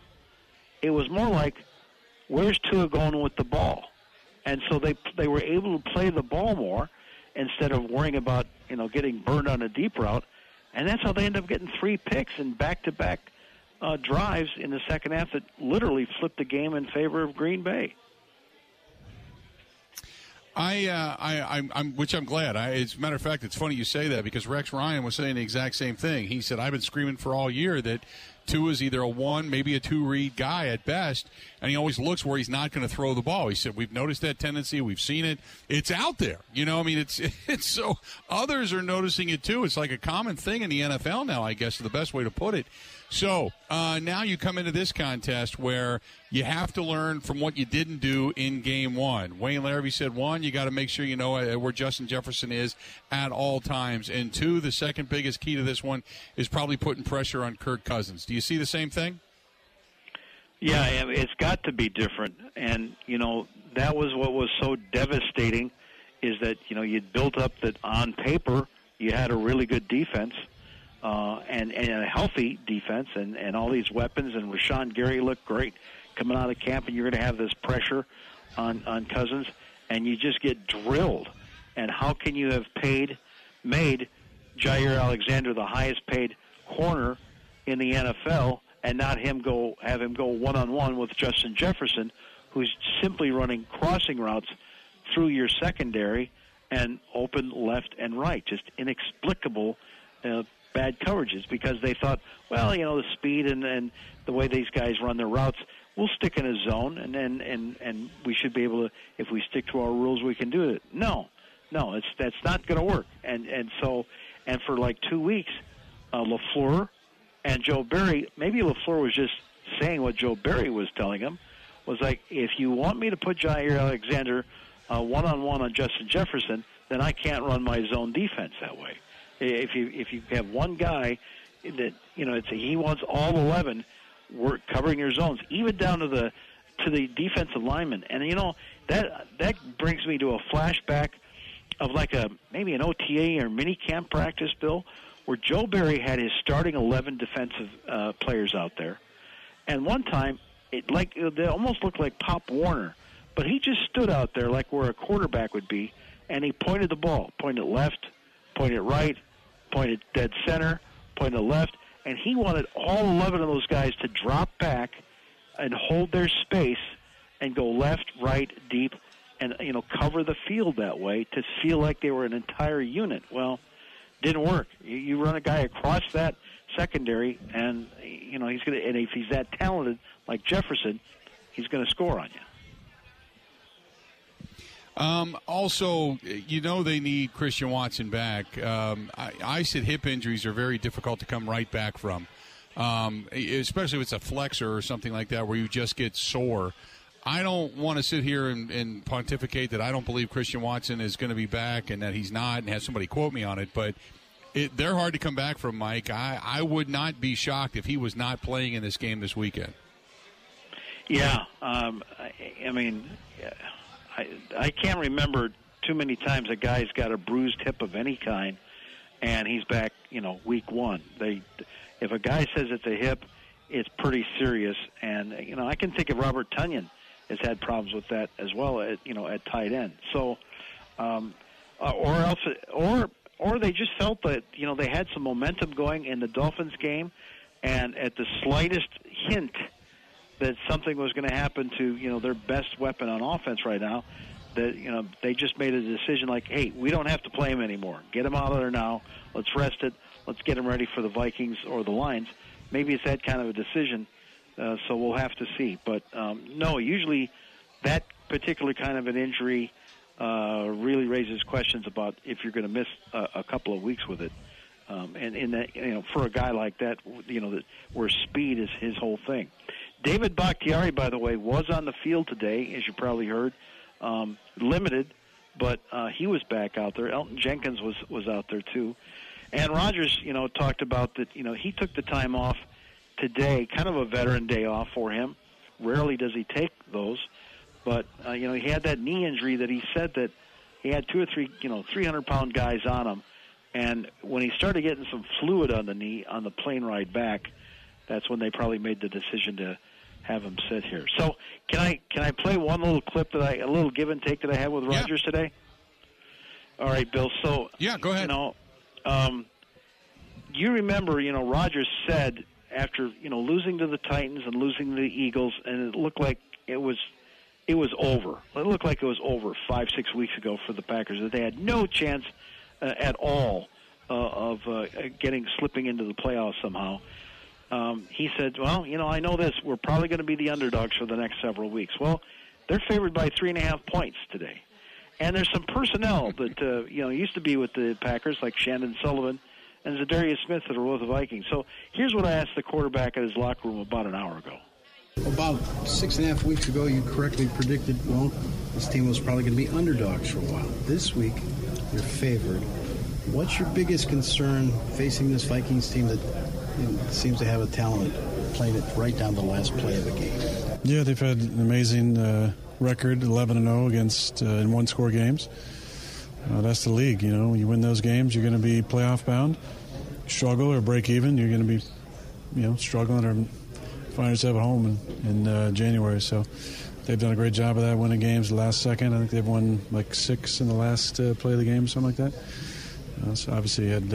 it was more like, where's Tua going with the ball? And so they they were able to play the ball more instead of worrying about you know getting burned on a deep route, and that's how they end up getting three picks in back to back drives in the second half that literally flipped the game in favor of Green Bay. I, uh, I, I'm, I'm, which I'm glad. I, as a matter of fact, it's funny you say that because Rex Ryan was saying the exact same thing. He said, "I've been screaming for all year that Tua is either a one, maybe a two read guy at best, and he always looks where he's not going to throw the ball." He said, "We've noticed that tendency. We've seen it. It's out there. You know, I mean, it's it's so others are noticing it too. It's like a common thing in the NFL now. I guess is the best way to put it." So uh, now you come into this contest where you have to learn from what you didn't do in game one. Wayne Larrivee said, one, you got to make sure you know uh, where Justin Jefferson is at all times. And two, the second biggest key to this one is probably putting pressure on Kirk Cousins. Do you see the same thing? Yeah, it's got to be different. And, you know, that was what was so devastating is that, you know, you'd built up that on paper you had a really good defense – uh, and, and a healthy defense and, and all these weapons. And Rashan Gary looked great coming out of camp, and you're going to have this pressure on, on Cousins, and you just get drilled. And how can you have paid, made Jaire Alexander the highest paid corner in the NFL and not him go have him go one on one with Justin Jefferson, who's simply running crossing routes through your secondary and open left and right, just inexplicable uh, bad coverages because they thought, well, you know, the speed and, and the way these guys run their routes, we'll stick in a zone and, and, and, and we should be able to, if we stick to our rules, we can do it. No, no, it's, that's not going to work. And, and so, and for like two weeks, uh, LaFleur and Joe Barry, maybe LaFleur was just saying what Joe Barry was telling him was like, if you want me to put Jaire Alexander one on one on Justin Jefferson, then I can't run my zone defense that way. If you if you have one guy that you know it's a, he wants all eleven work covering your zones, even down to the to the defensive lineman, and you know that that brings me to a flashback of like a maybe an OTA or mini camp practice, Bill, where Joe Barry had his starting eleven defensive uh, players out there, and one time it like they almost looked like Pop Warner, but he just stood out there like where a quarterback would be, and he pointed the ball, pointed left, pointed right, pointed dead center, pointed left, and he wanted all 11 of those guys to drop back and hold their space and go left, right, deep, and you know cover the field that way to feel like they were an entire unit. Well, didn't work. You, you run a guy across that secondary, and you know he's going to. And if he's that talented like Jefferson, he's going to score on you. Um, also, you know they need Christian Watson back. Um, I, I, said hip injuries are very difficult to come right back from, um, especially if it's a flexor or something like that where you just get sore. I don't want to sit here and, and pontificate that I don't believe Christian Watson is going to be back and that he's not, and have somebody quote me on it. But it, they're hard to come back from, Mike. I, I would not be shocked if he was not playing in this game this weekend. Yeah, um, I, I mean. I I can't remember too many times a guy's got a bruised hip of any kind, and he's back. You know, week one. They, if a guy says it's a hip, it's pretty serious. And you know, I can think of Robert Tonyan has had problems with that as well. At you know, at tight end. So, um, uh, or else, or or they just felt that you know they had some momentum going in the Dolphins game, and at the slightest hint that something was going to happen to you know their best weapon on offense right now. That you know they just made a decision like, hey, we don't have to play him anymore. Get him out of there now. Let's rest it. Let's get him ready for the Vikings or the Lions. Maybe it's that kind of a decision. Uh, so we'll have to see. But um, no, usually that particular kind of an injury uh, really raises questions about if you're going to miss a, a couple of weeks with it. Um, and in that, you know, for a guy like that, you know, that where speed is his whole thing. David Bakhtiari, by the way, was on the field today, as you probably heard. Um, limited, but uh, he was back out there. Elgton Jenkins was was out there too. And Rodgers, you know, talked about that. You know, he took the time off today, kind of a veteran day off for him. Rarely does he take those, but uh, you know, he had that knee injury that he said that he had two or three, you know, 300 pound guys on him, and when he started getting some fluid on the knee on the plane ride back, that's when they probably made the decision to have him sit here. So can I can I play one little clip that I a little give and take that I had with Rodgers yeah. today? All right, Bill. So yeah, go ahead. You know, um, you remember, you know, Rodgers said after you know losing to the Titans and losing to the Eagles, and it looked like it was it was over. It looked like it was over five six weeks ago for the Packers. That they had no chance uh, at all uh, of uh, getting slipping into the playoffs somehow um, he said, "Well, you know, I know this. We're probably going to be the underdogs for the next several weeks." Well, they're favored by three and a half points today, and there's some personnel that uh, you know used to be with the Packers, like Chandon Sullivan and Za'Darius Smith, that are with the Vikings. So here's what I asked the quarterback at his locker room about an hour ago. About six and a half weeks ago, you correctly predicted, well, this team was probably going to be underdogs for a while. This week, you're favored. What's your biggest concern facing this Vikings team that seems to have a talent playing it right down the last play of the game. Yeah, they've had an amazing uh, record, 11 and 0 against uh, in one score games. Uh, that's the league, you know. When you win those games, you're going to be playoff bound. Struggle or break even, you're going to be, you know, struggling or find yourself at home in, in uh, January. So they've done a great job of that, winning games the last second. I think they've won like six in the last uh, play of the game, something like that. Uh, so obviously, had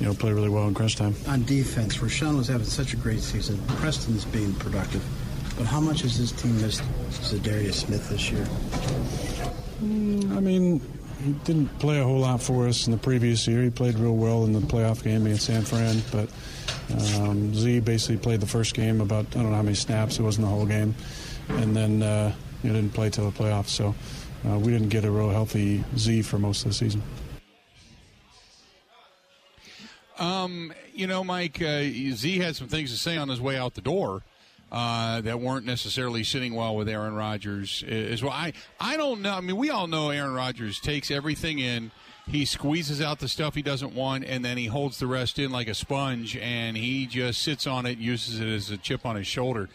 you know, play really well in crunch time. On defense, Rashan was having such a great season. Preston's being productive. But how much has this team missed Za'Darius Smith this year? Mm, I mean, he didn't play a whole lot for us in the previous year. He played real well in the playoff game against San Fran, but um, Z basically played the first game about I don't know how many snaps. It wasn't the whole game, and then uh, he didn't play till the playoffs. So uh, we didn't get a real healthy Z for most of the season. Um, you know, Mike, uh, Z had some things to say on his way out the door. Uh, that weren't necessarily sitting well with Aaron Rodgers as well. I, I don't know. I mean, we all know Aaron Rodgers takes everything in. He squeezes out the stuff he doesn't want, and then he holds the rest in like a sponge, and he just sits on it, uses it as a chip on his shoulder.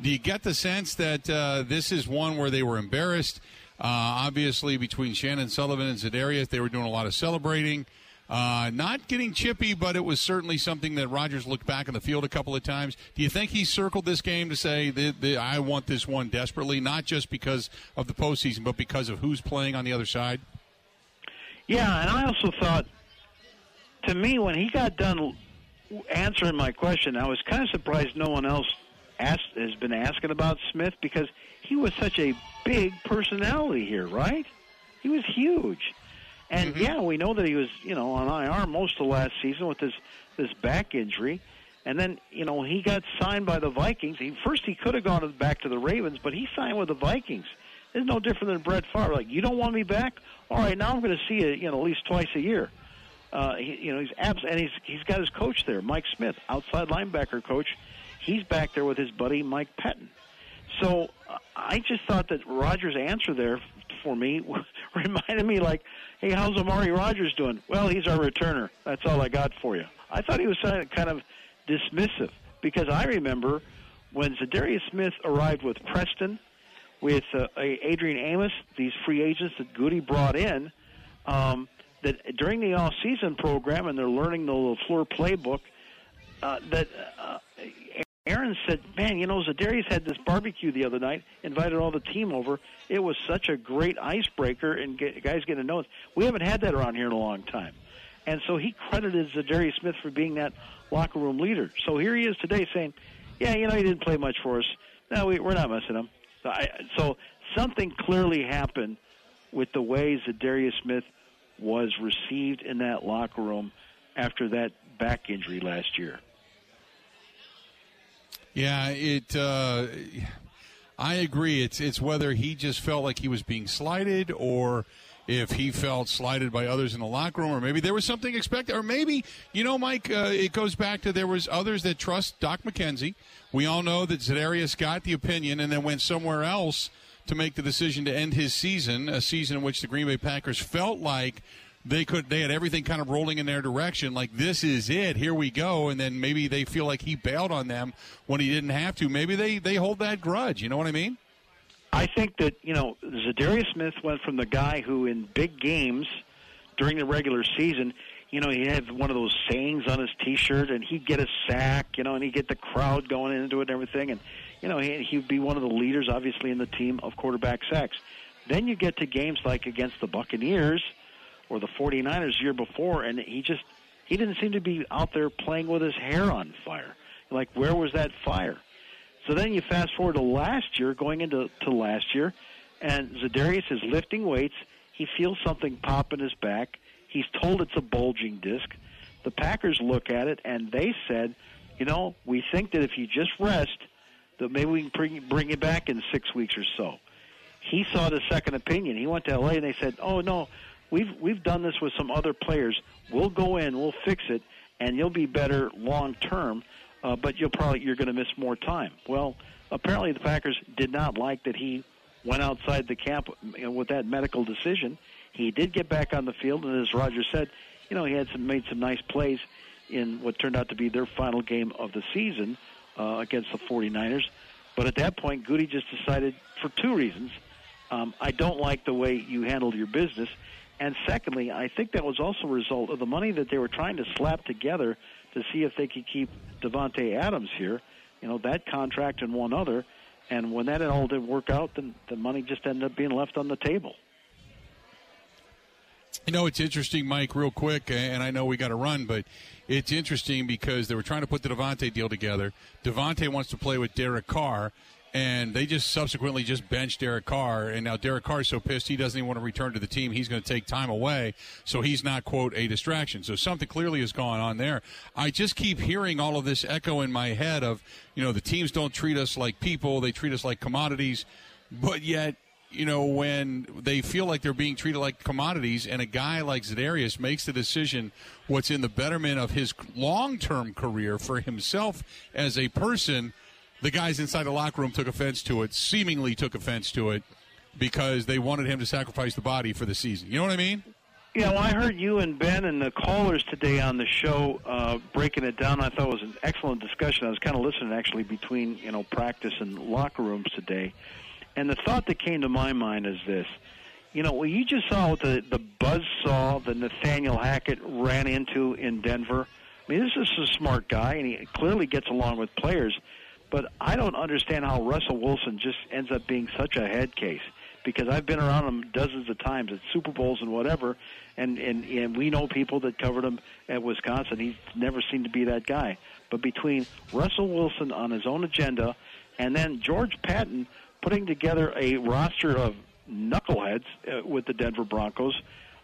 Do you get the sense that uh, this is one where they were embarrassed? Uh, obviously, between Chandon Sullivan and Za'Darius, they were doing a lot of celebrating. Uh, not getting chippy, but it was certainly something that Rodgers looked back in the field a couple of times. Do you think he circled this game to say, the, I want this one desperately, not just because of the postseason, but because of who's playing on the other side? Yeah, and I also thought, to me, when he got done answering my question, I was kind of surprised no one else asked, has been asking about Smith because he was such a big personality here, right? He was huge. And mm-hmm. yeah, we know that he was, you know, on IR most of last season with this this back injury. And then, you know, he got signed by the Vikings. He first he could have gone back to the Ravens, but he signed with the Vikings. It's no different than Brett Favre. Like, you don't want me back? All right, now I'm going to see you, you know, at least twice a year. Uh, he, you know, he's abs, and he's he's got his coach there, Mike Smith, outside linebacker coach. He's back there with his buddy Mike Pettine. So uh, I just thought that Rodgers' answer there for me reminded me like, "Hey, how's Amari Rodgers doing?" Well, he's our returner. That's all I got for you. I thought he was kind of dismissive because I remember when Za'Darius Smith arrived with Preston, with uh, Adrian Amos, these free agents that Gutey brought in. Um, that during the off-season program, and they're learning the LaFleur playbook, uh, that uh, Aaron said, "Man, you know, Za'Darius had this barbecue the other night. Invited all the team over. It was such a great icebreaker, and get, guys get to know us. We haven't had that around here in a long time." And so he credited Za'Darius Smith for being that locker room leader. So here he is today saying, "Yeah, you know, he didn't play much for us. No, we, we're not missing him." So, I, so something clearly happened with the way Za'Darius Smith was received in that locker room after that back injury last year. Yeah, it. Uh, I agree. It's it's whether he just felt like he was being slighted, or if he felt slighted by others in the locker room, or maybe there was something expected, or maybe you know, Mike. Uh, it goes back to there was others that trust Doc McKenzie. We all know that Za'Darius got the opinion and then went somewhere else to make the decision to end his season, a season in which the Green Bay Packers felt like they could they had everything kind of rolling in their direction like this is it here we go. And then maybe they feel like he bailed on them when he didn't have to. Maybe they they hold that grudge you know what i mean? I think that you know Za'Darius smith went from the guy who in big games during the regular season you know he had one of those sayings on his t-shirt and he'd get a sack you know and he'd get the crowd going into it and everything. And you know he, he'd be one of the leaders obviously in the team of quarterback sacks. Then you get to games like against the buccaneers or the 49ers year before, and he just he didn't seem to be out there playing with his hair on fire. Like where was that fire? So then you fast forward to last year, going into to last year, and Za'Darius is lifting weights. He feels something pop in his back. He's told it's a bulging disc. The Packers look at it and they said, you know, we think that if you just rest, that maybe we can bring bring you back in six weeks or so. He sought a second opinion. He went to LA and they said, oh no, we've we've done this with some other players. We'll go in, we'll fix it, and you'll be better long term. Uh, but you'll probably you're going to miss more time. Well, apparently the Packers did not like that he went outside the camp with that medical decision. He did get back on the field, and as Roger said, you know he had some made some nice plays in what turned out to be their final game of the season uh, against the 49ers. But at that point, Gutey just decided for two reasons. Um, I don't like the way you handled your business, and secondly, I think that was also a result of the money that they were trying to slap together to see if they could keep Davante Adams here. You know, that contract and one other. And when that all didn't work out, then the money just ended up being left on the table. You know, it's interesting, Mike, real quick, and I know we got to run, but it's interesting because they were trying to put the Davante deal together. Davante wants to play with Derek Carr and they just subsequently just benched Derek Carr. And now Derek Carr is so pissed he doesn't even want to return to the team. He's going to take time away, so he's not quote a distraction. So something clearly has gone on there. I just keep hearing all of this echo in my head of you know the teams don't treat us like people; they treat us like commodities. But yet, you know, when they feel like they're being treated like commodities, and a guy like Za'Darius makes the decision what's in the betterment of his long term career for himself as a person the guys inside the locker room took offense to it, seemingly took offense to it, because they wanted him to sacrifice the body for the season. You know what I mean? Yeah, well, I heard you and Ben and the callers today on the show uh, breaking it down. I thought it was an excellent discussion. I was kind of listening actually between you know practice and locker rooms today, and the thought that came to my mind is this: you know, you just saw what the the buzz saw that Nathaniel Hackett ran into in Denver. I mean, this is a smart guy, and he clearly gets along with players. But I don't understand how Russell Wilson just ends up being such a head case because I've been around him dozens of times at Super Bowls and whatever, and and and we know people that covered him at Wisconsin. He's never seemed to be that guy. But between Russell Wilson on his own agenda, and then George Paton putting together a roster of knuckleheads uh, with the Denver Broncos.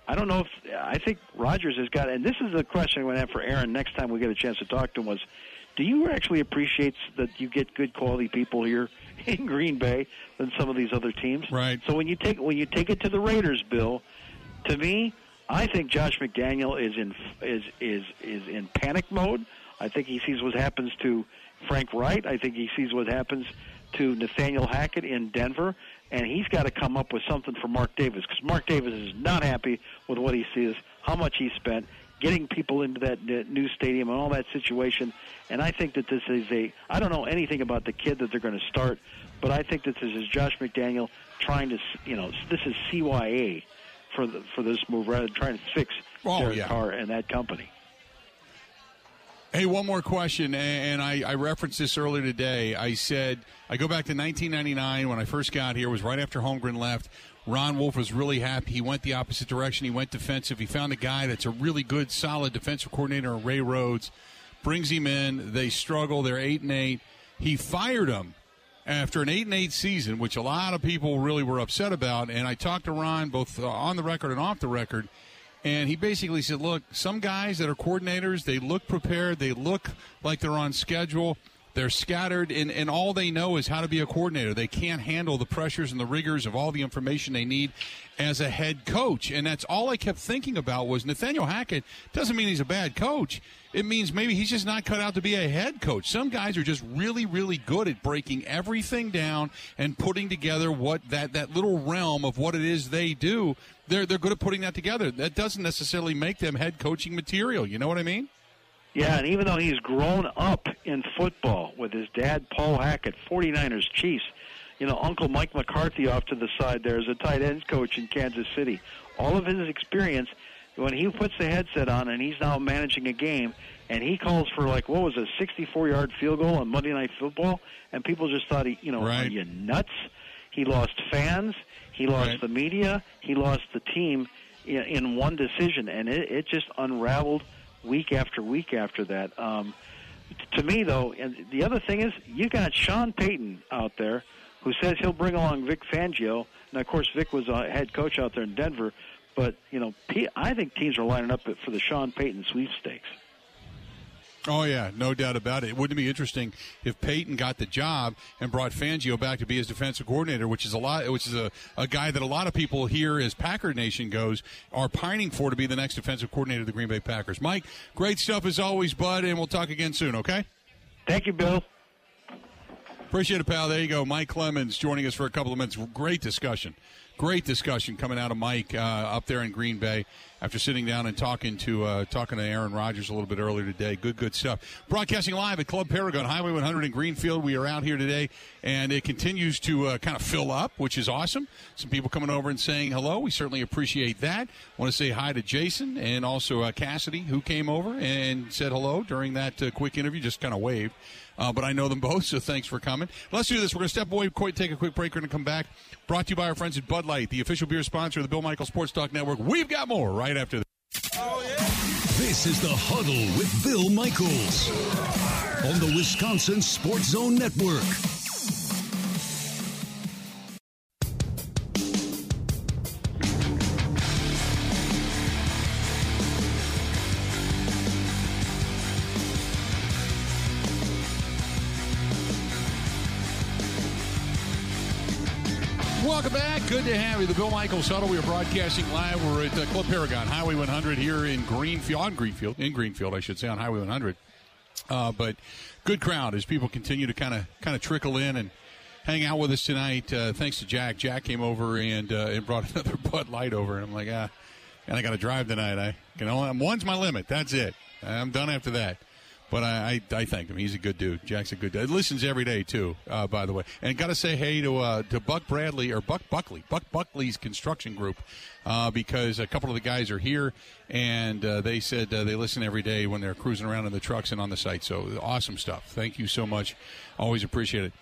I don't know if I think Rodgers has got, and this is a question I'm going to have for Aaron next time we get a chance to talk to him. Was do you actually appreciate that you get good quality people here in Green Bay than some of these other teams? Right. So when you take when you take it to the Raiders, Bill, to me, I think Josh McDaniel is in is is is in panic mode. I think he sees what happens to Frank Reich. I think he sees what happens to Nathaniel Hackett in Denver, and he's got to come up with something for Mark Davis because Mark Davis is not happy with what he sees, how much he spent, getting people into that new stadium and all that situation. And I think that this is a I don't know anything about the kid that they're going to start, but I think that this is Josh McDaniel trying to you know this is CYA for the, for this move rather than trying to fix Oh, Derek yeah. Carr and that company. Hey, one more question, and I, I referenced this earlier today. I said I go back to 1999 when I first got here. It was right after Holmgren left. Ron Wolf was really happy. He went the opposite direction. He went defensive. He found a guy that's a really good, solid defensive coordinator, Ray Rhodes. Brings him in. They struggle. They're eight and eight. He fired him after an eight and eight season, which a lot of people really were upset about. And I talked to Ron both uh, on the record and off the record. And he basically said, look, some guys that are coordinators, they look prepared, they look like they're on schedule, they're scattered, and, and all they know is how to be a coordinator. They can't handle the pressures and the rigors of all the information they need as a head coach. And that's all I kept thinking about was Nathaniel Hackett doesn't mean he's a bad coach. It means maybe he's just not cut out to be a head coach. Some guys are just really, really good at breaking everything down and putting together what that, that little realm of what it is they do. They're, they're good at putting that together. That doesn't necessarily make them head coaching material. You know what I mean? Yeah, and even though he's grown up in football with his dad, Paul Hackett, 49ers Chiefs, you know, Uncle Mike McCarthy off to the side there as a tight ends coach in Kansas City. All of his experience, when he puts the headset on and he's now managing a game, and he calls for like what was a 64-yard field goal on Monday Night Football, and people just thought he, you know, Right. are you nuts? He lost fans, he lost Right. the media, he lost the team in, in one decision, and it, it just unraveled week after week after that. Um, to me, though, and the other thing is you got Sean Payton out there who says he'll bring along Vic Fangio, and of course Vic was a head coach out there in Denver. But you know, I think teams are lining up for the Sean Payton sweepstakes. Oh yeah, no doubt about it. Wouldn't it be interesting if Payton got the job and brought Fangio back to be his defensive coordinator, which is a lot, which is a, a guy that a lot of people here, as Packer Nation goes, are pining for to be the next defensive coordinator of the Green Bay Packers. Mike, great stuff as always, bud, and we'll talk again soon. Okay. Thank you, Bill. Appreciate it, pal. There you go. Mike Clemens joining us for a couple of minutes. Great discussion. Great discussion coming out of Mike uh, up there in Green Bay after sitting down and talking to uh, talking to Aaron Rodgers a little bit earlier today. Good, good stuff. Broadcasting live at Club Paragon, Highway 100 in Greenfield. We are out here today, and it continues to uh, kind of fill up, which is awesome. Some people coming over and saying hello. We certainly appreciate that. want to say hi to Jason and also uh, Cassidy, who came over and said hello during that uh, quick interview. Just kind of waved. Uh, but I know them both, so thanks for coming. Let's do this. We're going to step away, quite take a quick break, to come back. Brought to you by our friends at Bud Light, the official beer sponsor of the Bill Michael Sports Talk Network. We've got more right after this. This is the Huddle with Bill Michaels on the Wisconsin Sports Zone Network. Good to have you. The Bill Michaels Huddle. We are broadcasting live. We're at uh, Club Paragon, Highway 100 here in Greenfield, on Greenfield, in Greenfield, I should say, on Highway 100. Uh, but good crowd as people continue to kind of kind of trickle in and hang out with us tonight. Uh, thanks to Jack. Jack came over and uh, and brought another Bud Light over, and I'm like, ah, and I got to drive tonight. I can only one's my limit. That's it. I'm done after that. But I, I, I thank him. He's a good dude. Jack's a good dude. Listens every day too. Uh, by the way, and got to say hey to uh, to Buck Bradley or Buck Buckley, Buck Buckley's construction group, uh, because a couple of the guys are here, and uh, they said uh, they listen every day when they're cruising around in the trucks and on the site. So awesome stuff. Thank you so much. Always appreciate it.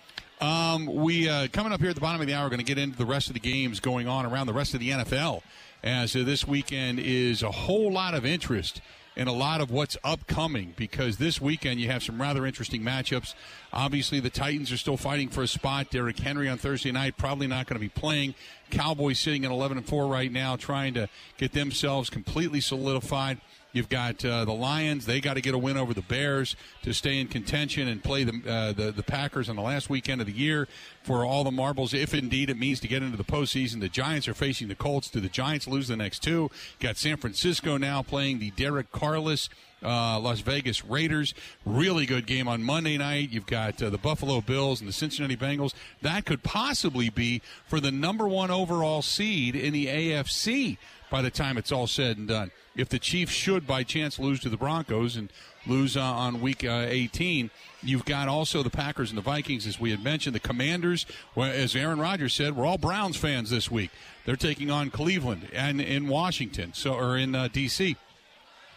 Um, we uh, coming up here at the bottom of the hour, going to get into the rest of the games going on around the rest of the NFL. As this weekend is a whole lot of interest and a lot of what's upcoming because this weekend you have some rather interesting matchups. Obviously, the Titans are still fighting for a spot. Derrick Henry on Thursday night probably not going to be playing. Cowboys sitting at 11 and 4 right now, trying to get themselves completely solidified. You've got uh, the Lions; they got to get a win over the Bears to stay in contention and play the, uh, the the Packers on the last weekend of the year for all the marbles. If indeed it means to get into the postseason, the Giants are facing the Colts. Do the Giants lose the next two? Got San Francisco now playing the Derek Carless. Uh, Las Vegas Raiders. Really good game on Monday night. You've got uh, the Buffalo Bills and the Cincinnati Bengals. That could possibly be for the number one overall seed in the AFC by the time it's all said and done. If the Chiefs should by chance lose to the Broncos and lose uh, on week uh, 18, you've got also the Packers and the Vikings, as we had mentioned. The Commanders, well, as Aaron Rodgers said, we're all Browns fans this week. They're taking on Cleveland and in Washington, so or in uh, D.C.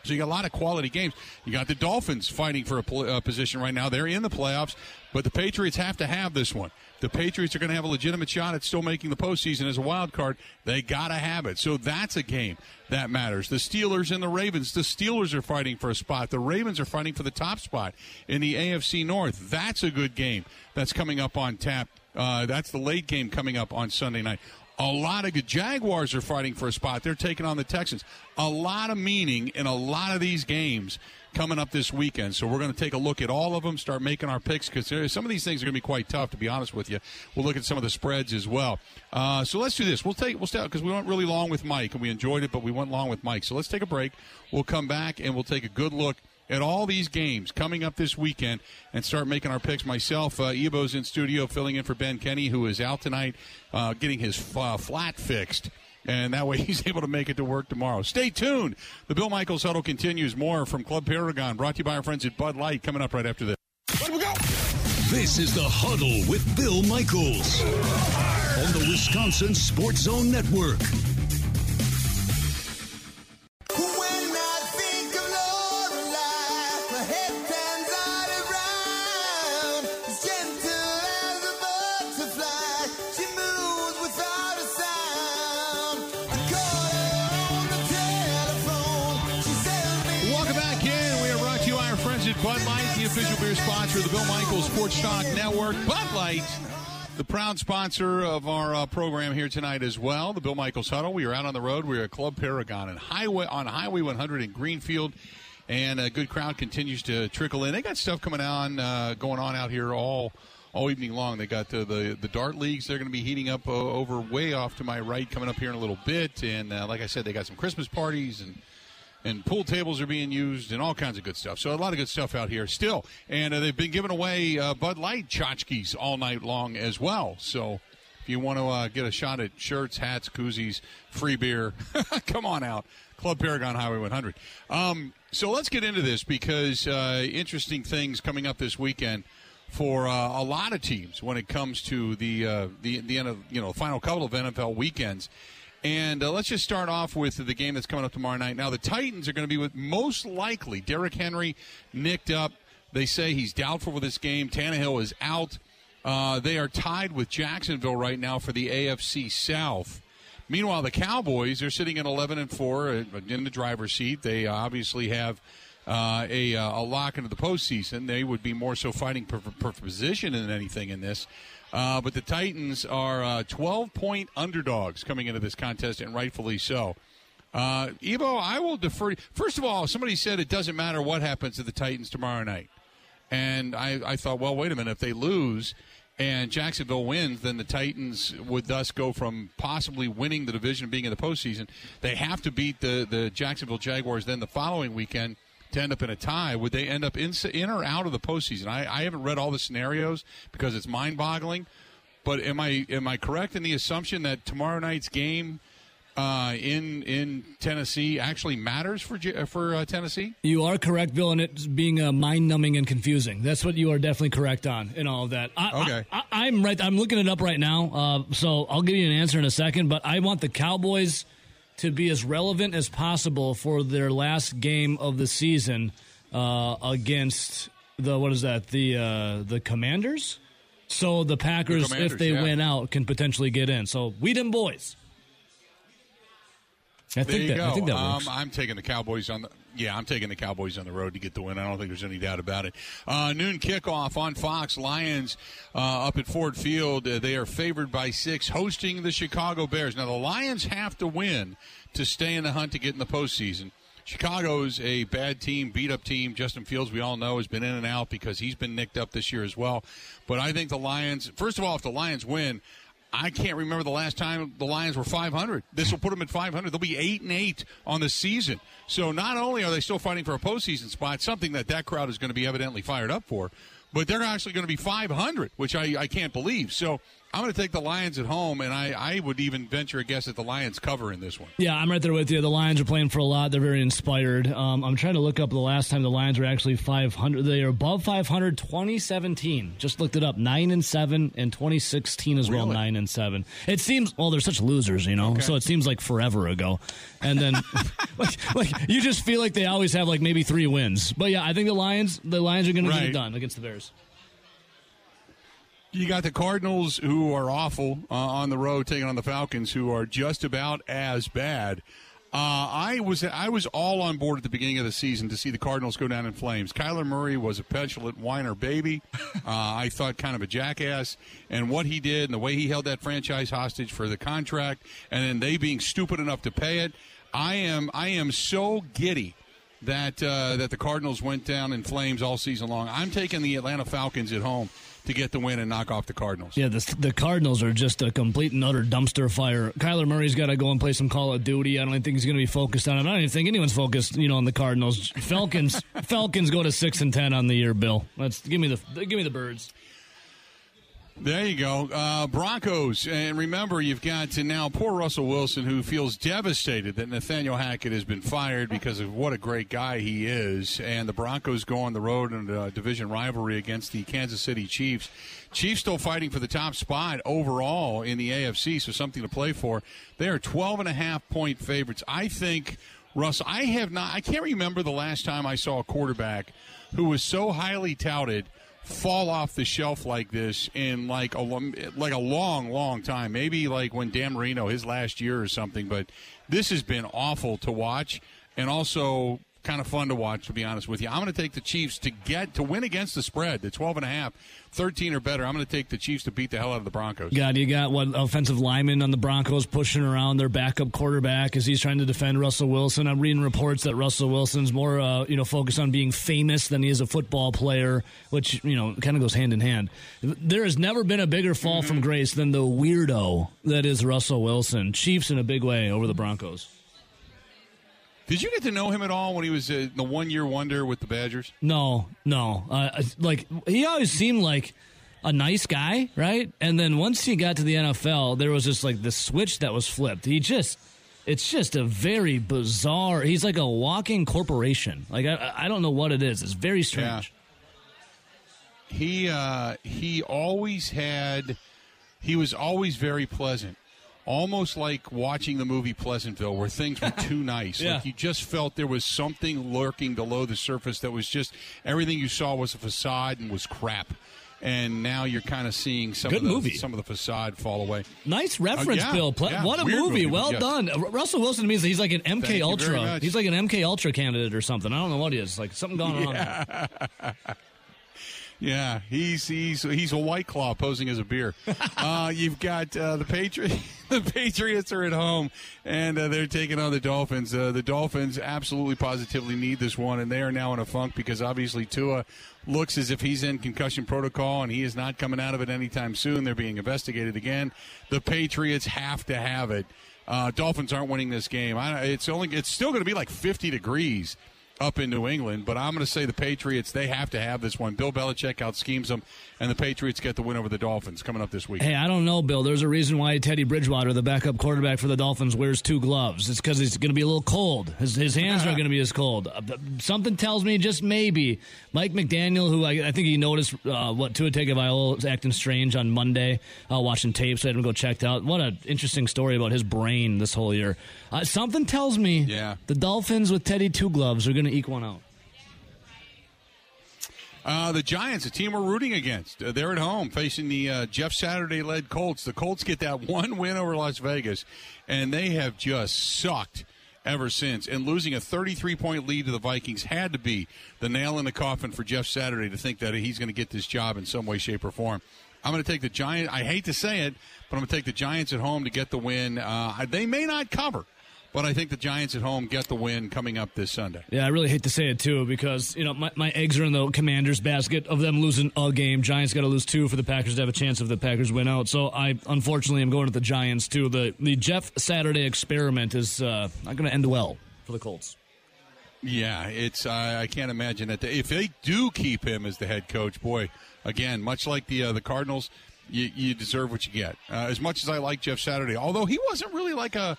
So you got a lot of quality games. You got the Dolphins fighting for a pl- uh, position right now. They're in the playoffs, but the Patriots have to have this one. The Patriots are going to have a legitimate shot at still making the postseason as a wild card. They got to have it. So that's a game that matters. The Steelers and the Ravens. The Steelers are fighting for a spot. The Ravens are fighting for the top spot in the AFC North. That's a good game that's coming up on tap. Uh, that's the late game coming up on Sunday night. A lot of good Jaguars are fighting for a spot. They're taking on the Texans. A lot of meaning in a lot of these games coming up this weekend. So we're going to take a look at all of them, start making our picks because some of these things are going to be quite tough. To be honest with you, we'll look at some of the spreads as well. Uh, so let's do this. We'll take we'll start because we went really long with Mike and we enjoyed it, but we went long with Mike. So let's take a break. We'll come back and we'll take a good look at all these games coming up this weekend and start making our picks. Myself, uh, Ebo's in studio filling in for Ben Kenny, who is out tonight uh, getting his uh, flat fixed. And that way he's able to make it to work tomorrow. Stay tuned. The Bill Michaels Huddle continues. More from Club Paragon, brought to you by our friends at Bud Light, coming up right after this. Let we go. This is the Huddle with Bill Michaels on the Wisconsin Sports Zone Network. Of the Bill Michaels Sports Talk Network. Bud Light, the proud sponsor of our uh, program here tonight as well. The Bill Michaels Huddle. We are out on the road. We are at Club Paragon and Highway on Highway 100 in Greenfield, and a good crowd continues to trickle in. They got stuff coming on, uh, going on out here all all evening long. They got uh, the the dart leagues. They're going to be heating up uh, over way off to my right, coming up here in a little bit. And uh, like I said, they got some Christmas parties and and pool tables are being used and all kinds of good stuff. So a lot of good stuff out here still. And uh, they've been giving away uh, Bud Light tchotchkes all night long as well. So if you want to uh, get a shot at shirts, hats, koozies, free beer, come on out. Club Paragon Highway 100. Um, so let's get into this because uh, interesting things coming up this weekend for uh, a lot of teams when it comes to the uh, the the end of you know final couple of NFL weekends. And uh, let's just start off with the game that's coming up tomorrow night. Now, the Titans are going to be with most likely Derrick Henry nicked up. They say he's doubtful for this game. Tannehill is out. Uh, they are tied with Jacksonville right now for the AFC South. Meanwhile, the Cowboys are sitting at 11 and 4 uh, in the driver's seat. They obviously have uh, a, uh, a lock into the postseason. They would be more so fighting for position than anything in this. Uh, but the Titans are uh, 12 point underdogs coming into this contest, and rightfully so. Uh, Evo, I will defer. First of all, somebody said it doesn't matter what happens to the Titans tomorrow night. And I, I thought, well, wait a minute. If they lose and Jacksonville wins, then the Titans would thus go from possibly winning the division being in the postseason. They have to beat the, the Jacksonville Jaguars then the following weekend to end up in a tie, would they end up in, in or out of the postseason? I, I haven't read all the scenarios because it's mind boggling. But am I am I correct in the assumption that tomorrow night's game uh, in in Tennessee actually matters for for uh, Tennessee? You are correct, Bill, and it being uh, mind numbing and confusing. That's what you are definitely correct on in all of that. I, okay, I, am right. I'm looking it up right now, uh, so I'll give you an answer in a second. But I want the Cowboys to be as relevant as possible for their last game of the season uh, against the what is that the uh, the Commanders. So the Packers, the if they yeah. win out, can potentially get in. So we them boys. I there think that, go. I think that works. Um, I'm taking the Cowboys on the. Yeah, I'm taking the Cowboys on the road to get the win. I don't think there's any doubt about it. Uh, noon kickoff on Fox. Lions uh, up at Ford Field. Uh, they are favored by six, hosting the Chicago Bears. Now the Lions have to win to stay in the hunt to get in the postseason. Chicago's a bad team, beat up team. Justin Fields, we all know, has been in and out because he's been nicked up this year as well. But I think the Lions, first of all, if the Lions win, I can't remember the last time the Lions were 500. This will put them at 500. They'll be eight and eight on the season. So not only are they still fighting for a postseason spot, something that that crowd is going to be evidently fired up for, but they're actually going to be 500, which I, I can't believe. So I'm going to take the Lions at home, and I, I would even venture a guess at the Lions cover in this one. Yeah, I'm right there with you. The Lions are playing for a lot. They're very inspired. Um, I'm trying to look up the last time the Lions were actually 500. They are above 500. 2017. Just looked it up. Nine and seven, and 2016 as well. Nine and seven. It seems well. They're such losers, you know. Okay. So it seems like forever ago. And then, like, like you just feel like they always have like maybe three wins. But yeah, I think the Lions. The Lions are going to get it done against the Bears. You got the Cardinals, who are awful uh, on the road, taking on the Falcons, who are just about as bad. Uh, I was I was all on board at the beginning of the season to see the Cardinals go down in flames. Kyler Murray was a petulant whiner baby. Uh, I thought kind of a jackass, and what he did and the way he held that franchise hostage for the contract, and then they being stupid enough to pay it. I am I am so giddy that uh, that the Cardinals went down in flames all season long. I'm taking the Atlanta Falcons at home to get the win and knock off the Cardinals. Yeah, the, the Cardinals are just a complete and utter dumpster fire. Kyler Murray's got to go and play some Call of Duty. I don't think he's going to be focused on it. I don't even think anyone's focused, you know, on the Cardinals. Falcons, Falcons go to six and ten on the year. Bill, let's give me the give me the birds. There you go. Uh, Broncos. And remember, you've got to now poor Russell Wilson, who feels devastated that Nathaniel Hackett has been fired because of what a great guy he is. And the Broncos go on the road in a division rivalry against the Kansas City Chiefs. Chiefs still fighting for the top spot overall in the AFC, so something to play for. They are 12 and a half point favorites. I think, Russ, I have not, I can't remember the last time I saw a quarterback who was so highly touted fall off the shelf like this in like a like a long, long time. Maybe like when Dan Marino his last year or something. But this has been awful to watch, and also kind of fun to watch. To be honest with you, I'm going to take the Chiefs to get to win against the spread, the 12 and a half, 13 or better. I'm going to take the Chiefs to beat the hell out of the Broncos. God, you got what offensive lineman on the Broncos pushing around their backup quarterback as he's trying to defend Russell Wilson. I'm reading reports that Russell Wilson's more, uh, you know, focused on being famous than he is a football player, which you know kind of goes hand in hand. There has never been a bigger fall from grace than the weirdo that is Russell Wilson. Chiefs in a big way over the Broncos. Did you get to know him at all when he was uh, the one year wonder with the Badgers? No, no. Uh, like he always seemed like a nice guy, right? And then once he got to the NFL, there was just like the switch that was flipped. He just, it's just a very bizarre. He's like a walking corporation. Like I, I don't know what it is. It's very strange. He uh, he always had he was always very pleasant. Almost like watching the movie Pleasantville, where things were too nice. Yeah. Like you just felt there was something lurking below the surface that was just everything you saw was a facade and was crap. And now you're kind of seeing some Good of the movie. some of the facade fall away. Nice oh, reference, Oh, yeah, Bill. Ple- yeah. What a movie. movie, Well yes. done. Russell Wilson means that he's like an MK very Ultra. He's like an MK Ultra candidate or something. I don't know what he is. Like something going on. Yeah, he's he's he's a white claw posing as a beer. uh, you've got uh, the Patriots. The Patriots are at home, and uh, they're taking on the Dolphins. Uh, the Dolphins absolutely positively need this one, and they are now in a funk because obviously Tua looks as if he's in concussion protocol, and he is not coming out of it anytime soon. They're being investigated again. The Patriots have to have it. Uh, Dolphins aren't winning this game. I, it's only it's still going to be like 50 degrees up in New England. But I'm going to say the Patriots, they have to have this one. Bill Belichick out schemes them, and the Patriots get the win over the Dolphins coming up this week. Hey, I don't know, Bill. There's a reason why Teddy Bridgewater, the backup quarterback for the Dolphins, wears two gloves. It's because it's going to be a little cold. His, his hands aren't going to be as cold. Uh, something tells me just maybe Mike McDaniel, who I, I think he noticed uh, what Tua Tagovailoa was acting strange on Monday, uh, watching tapes. I had him go checked out. What an interesting story about his brain this whole year. Uh, something tells me yeah. the Dolphins with Teddy two gloves are going to eke one out. Uh, the Giants, a team we're rooting against, uh, they're at home facing the uh, Jeff Saturday led Colts. The Colts get that one win over Las Vegas, and they have just sucked ever since. And losing a 33 point lead to the Vikings had to be the nail in the coffin for Jeff Saturday to think that he's going to get this job in some way, shape, or form. I'm going to take the Giants. I hate to say it, but I'm going to take the Giants at home to get the win. Uh, they may not cover. But I think the Giants at home get the win coming up this Sunday. Yeah, I really hate to say it too because you know my, my eggs are in the Commanders' basket of them losing a game. Giants got to lose two for the Packers to have a chance if the Packers win out. So I unfortunately am going to the Giants too. The the Jeff Saturday experiment is uh, not going to end well for the Colts. Yeah, it's uh, I can't imagine that if they do keep him as the head coach, boy, again, much like the uh, the Cardinals, you, you deserve what you get. Uh, as much as I like Jeff Saturday, although he wasn't really like a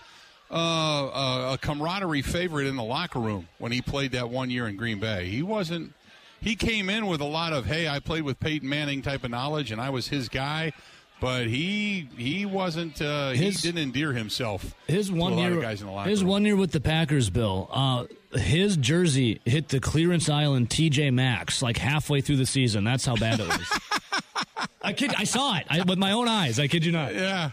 uh, a camaraderie favorite in the locker room when he played that one year in Green Bay. He wasn't. He came in with a lot of "Hey, I played with Peyton Manning" type of knowledge, and I was his guy. But he he wasn't. Uh, his, he didn't endear himself. His one year, guys in the his room. one year with the Packers, Bill. Uh, his jersey hit the clearance aisle in TJ Maxx like halfway through the season. That's how bad it was. I kid. I saw it I, with my own eyes. I kid you not. Yeah,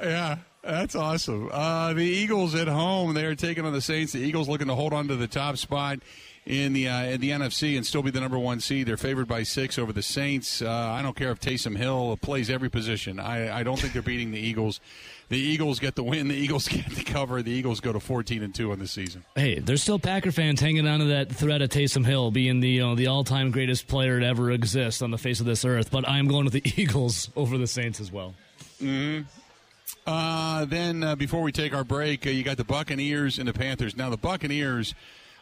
yeah. That's awesome. Uh, the Eagles at home, they are taking on the Saints. The Eagles looking to hold on to the top spot in the uh, in the NFC and still be the number one seed. They're favored by six over the Saints. Uh, I don't care if Taysom Hill plays every position. I, I don't think they're beating the Eagles. The Eagles get the win. The Eagles get the cover. The Eagles go to fourteen and two on the season. Hey, there's still Packer fans hanging on to that threat of Taysom Hill being the you know, the all time greatest player to ever exist on the face of this earth. But I'm going with the Eagles over the Saints as well. Mm-hmm. Uh, then uh, before we take our break, uh, you got the Buccaneers and the Panthers. Now the Buccaneers.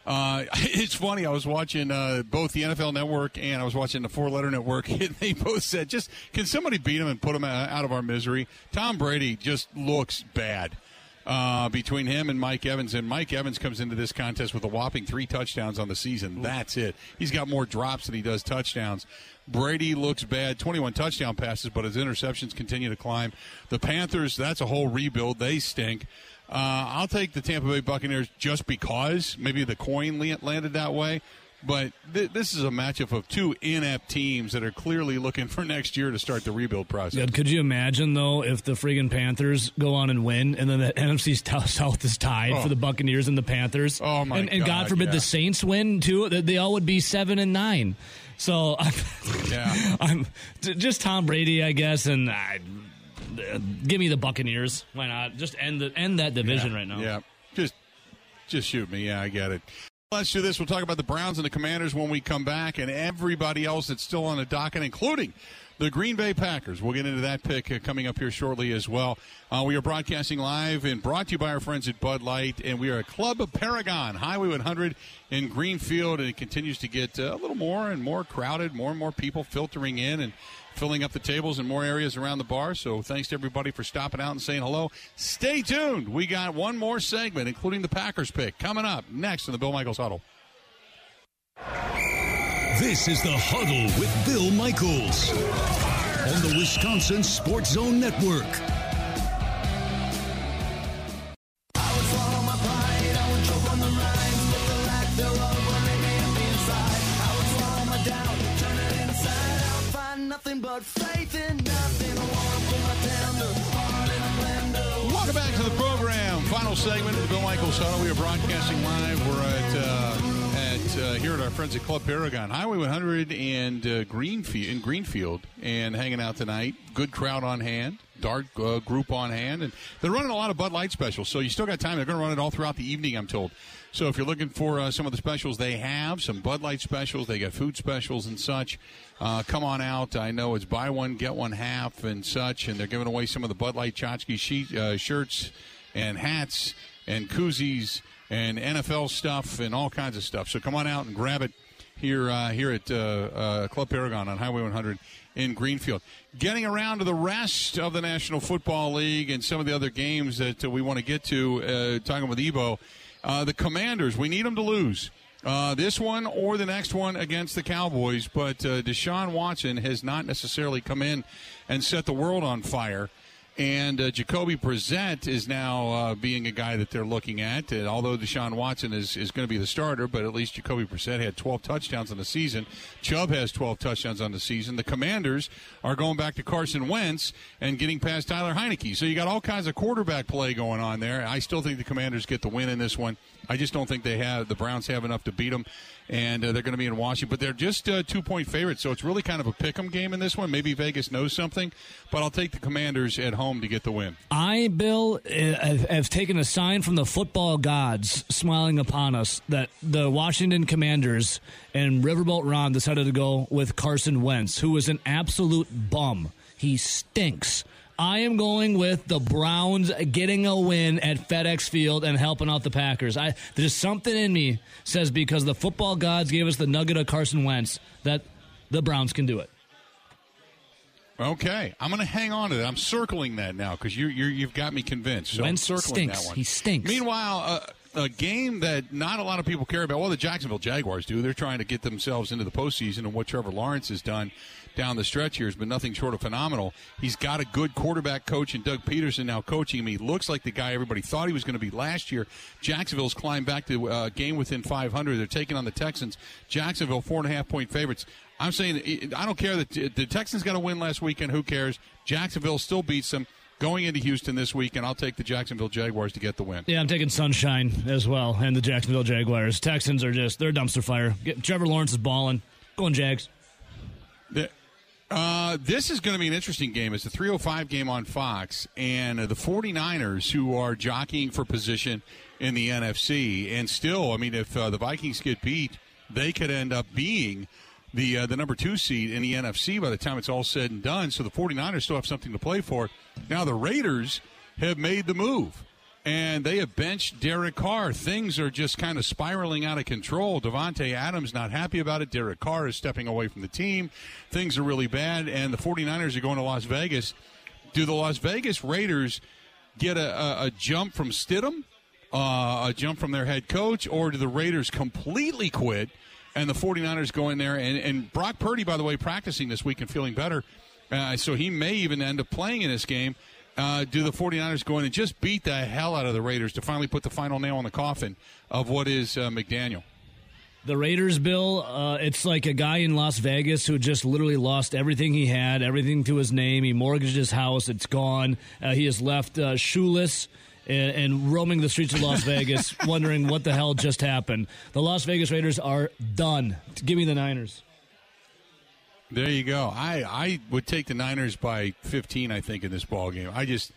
Uh, it's funny. I was watching uh, both the NFL Network and I was watching the Four Letter Network, and they both said, "Just can somebody beat them and put them out of our misery?" Tom Brady just looks bad. Uh, between him and Mike Evans. And Mike Evans comes into this contest with a whopping three touchdowns on the season. That's it. He's got more drops than he does touchdowns. Brady looks bad, 21 touchdown passes, but his interceptions continue to climb. The Panthers, that's a whole rebuild. They stink. Uh, I'll take the Tampa Bay Buccaneers just because maybe the coin landed that way. But th- this is a matchup of two inept teams that are clearly looking for next year to start the rebuild process. Yeah, could you imagine though if the friggin' Panthers go on and win, and then the NFC South is tied Oh. for the Buccaneers and the Panthers? Oh, my and, and God God, forbid yeah. the Saints win too. They- They all would be seven and nine. So I'm, Yeah. I'm just Tom Brady, I guess, and I, uh, give me the Buccaneers. Why not? Just end the end that division yeah, right now. Yeah, just just shoot me. Yeah, I get it. Let's do this. We'll talk about the Browns and the Commanders when we come back, and everybody else that's still on the docket, including the Green Bay Packers. We'll get into that pick uh, coming up here shortly as well. Uh, we are broadcasting live and brought to you by our friends at Bud Light, and we are at Club Paragon, Highway 100 in Greenfield, and it continues to get uh, a little more and more crowded, more and more people filtering in and filling up the tables in more areas around the bar. So thanks to everybody for stopping out and saying hello. Stay tuned. We got one more segment, including the Packers pick, coming up next in the Bill Michaels Huddle. This is the Huddle with Bill Michaels on the Wisconsin Sports Zone Network. Welcome back to the program. Final segment of the Bill Michaels Huddle. We are broadcasting live. We're at uh, at uh, here at our friends at Club Paragon, Highway 100 and uh, Greenfield in Greenfield, and hanging out tonight. Good crowd on hand. dark uh, group on hand, and they're running a lot of Bud Light specials. So you still got time. They're going to run it all throughout the evening, I'm told. So if you're looking for uh, some of the specials, they have some Bud Light specials. They got food specials and such. Uh, come on out. I know it's buy one get one half and such, and they're giving away some of the Bud Light Tchotchke sheet, uh, shirts and hats and koozies and NFL stuff and all kinds of stuff. So come on out and grab it here uh, here at uh, uh, Club Paragon on Highway 100 in Greenfield. Getting around to the rest of the National Football League and some of the other games that uh, we want to get to, uh, talking with Ebo, uh, the Commanders, we need them to lose. This one or the next one against the Cowboys, but Deshaun Watson has not necessarily come in and set the world on fire. And uh, Jacoby Brissett is now uh, being a guy that they're looking at. And although Deshaun Watson is, is going to be the starter, but at least Jacoby Brissett had 12 touchdowns on the season. Chubb has 12 touchdowns on the season. The Commanders are going back to Carson Wentz and getting past Tyler Heinicke. So you got all kinds of quarterback play going on there. I still think the Commanders get the win in this one. I just don't think they have the Browns have enough to beat them, and uh, they're going to be in Washington. But they're just uh, two point favorites, so it's really kind of a pick 'em game in this one. Maybe Vegas knows something, but I'll take the Commanders at home to get the win. I, Bill, have, have taken a sign from the football gods smiling upon us that the Washington Commanders and Riverboat Ron decided to go with Carson Wentz, who is an absolute bum. He stinks. I am going with the Browns getting a win at FedEx Field and helping out the Packers. I there's something in me says because the football gods gave us the nugget of Carson Wentz that the Browns can do it. Okay, I'm going to hang on to that. I'm circling that now because you you have got me convinced. So Wentz I'm circling stinks. that one. He stinks. Meanwhile, uh, a game that not a lot of people care about. Well, the Jacksonville Jaguars do. They're trying to get themselves into the postseason, and what Trevor Lawrence has done down the stretch here has been nothing short of phenomenal. He's got a good quarterback coach and Doug Pederson now coaching him. He looks like the guy everybody thought he was going to be last year. Jacksonville's climbed back to uh, game within 500. They're taking on the Texans. Jacksonville four and a half point favorites. I'm saying I don't care that the Texans got to win last weekend. Who cares? Jacksonville still beats them going into Houston this week, and I'll take the Jacksonville Jaguars to get the win. Yeah, I'm taking Sunshine as well, and the Jacksonville Jaguars. Texans are just they're dumpster fire. Get, Trevor Lawrence is balling. Going Jags. The, uh, this is going to be an interesting game. It's a 305 game on Fox, and uh, the 49ers, who are jockeying for position in the NFC, and still, I mean, if uh, the Vikings get beat, they could end up being the uh, the number two seed in the NFC by the time it's all said and done. So the 49ers still have something to play for. Now the Raiders have made the move. And they have benched Derek Carr. Things are just kind of spiraling out of control. Davante Adams not happy about it. Derek Carr is stepping away from the team. Things are really bad. And the 49ers are going to Las Vegas. Do the Las Vegas Raiders get a, a, a jump from Stidham, uh, a jump from their head coach, or do the Raiders completely quit and the 49ers go in there. And, and Brock Purdy, by the way, practicing this week and feeling better. Uh, so he may even end up playing in this game. Uh, do the 49ers go in and just beat the hell out of the Raiders to finally put the final nail in the coffin of what is uh, McDaniel? The Raiders, Bill, uh, it's like a guy in Las Vegas who just literally lost everything he had, everything to his name. He mortgaged his house, it's gone. Uh, he is left uh, shoeless and, and, roaming the streets of Las Vegas, wondering what the hell just happened. The Las Vegas Raiders are done. Give me the Niners. There you go. I, I would take the Niners by 15, I think, in this ball game. I just,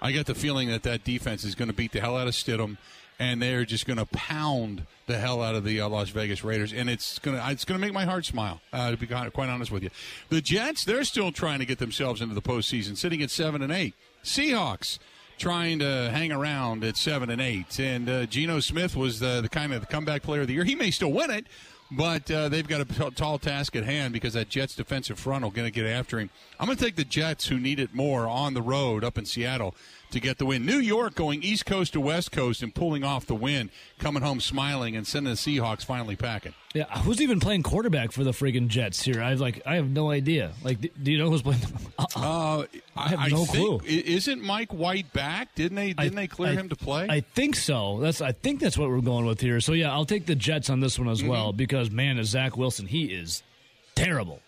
I got the feeling that that defense is going to beat the hell out of Stidham, and they're just going to pound the hell out of the uh, Las Vegas Raiders, and it's going to, it's going to make my heart smile. Uh, to be quite honest with you, the Jets, they're still trying to get themselves into the postseason, sitting at seven and eight. Seahawks trying to hang around at seven and eight. And uh, Geno Smith was the, the kind of the comeback player of the year. He may still win it, but uh, they've got a t- tall task at hand because that Jets defensive front will going to get after him. I'm going to take the Jets, who need it more, on the road up in Seattle to get the win. New York going East Coast to West Coast and pulling off the win, coming home smiling and sending the Seahawks finally packing. Yeah, who's even playing quarterback for the friggin' Jets here? I like, I have no idea. Like, do you know who's playing? Uh, I have I no clue. Isn't Mike White back? Didn't they? Didn't I, they clear I, him to play? I think so. That's I think that's what we're going with here. So yeah, I'll take the Jets on this one as mm-hmm. well because man, is Zach Wilson? He is terrible.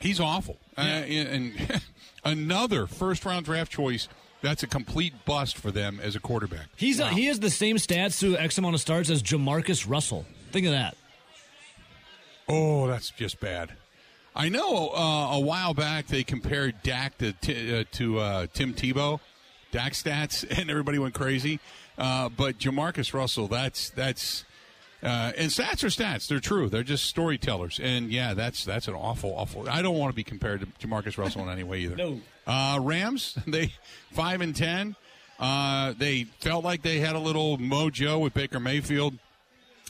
He's awful. Yeah. Uh, and another first round draft choice. That's a complete bust for them as a quarterback. He's wow. a, he has the same stats to X amount of starts as JaMarcus Russell. Think of that. Oh, that's just bad. I know uh, a while back they compared Dak to uh, to uh, Tim Tebow, Dak stats, and everybody went crazy. Uh, but JaMarcus Russell, that's that's uh, and stats are stats. They're true. They're just storytellers. And yeah, that's that's an awful, awful. I don't want to be compared to JaMarcus Russell in any way either. No. Uh, Rams, they five and ten. Uh, they felt like they had a little mojo with Baker Mayfield.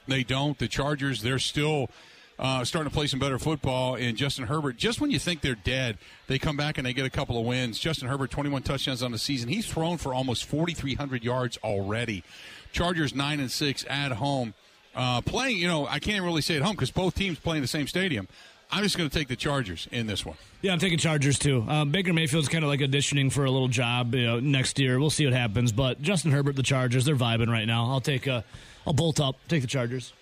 They don't. The Chargers, they're still uh, starting to play some better football. And Justin Herbert, just when you think they're dead, they come back and they get a couple of wins. Justin Herbert, 21 touchdowns on the season. He's thrown for almost 4,300 yards already. Chargers 9 and 6 at home. Uh, playing, you know, I can't really say at home because both teams play in the same stadium. I'm just going to take the Chargers in this one. Yeah, I'm taking Chargers too. Um, Baker Mayfield's kind of like auditioning for a little job you know, next year. We'll see what happens. But Justin Herbert, the Chargers, they're vibing right now. I'll take a, I'll bolt up, take the Chargers.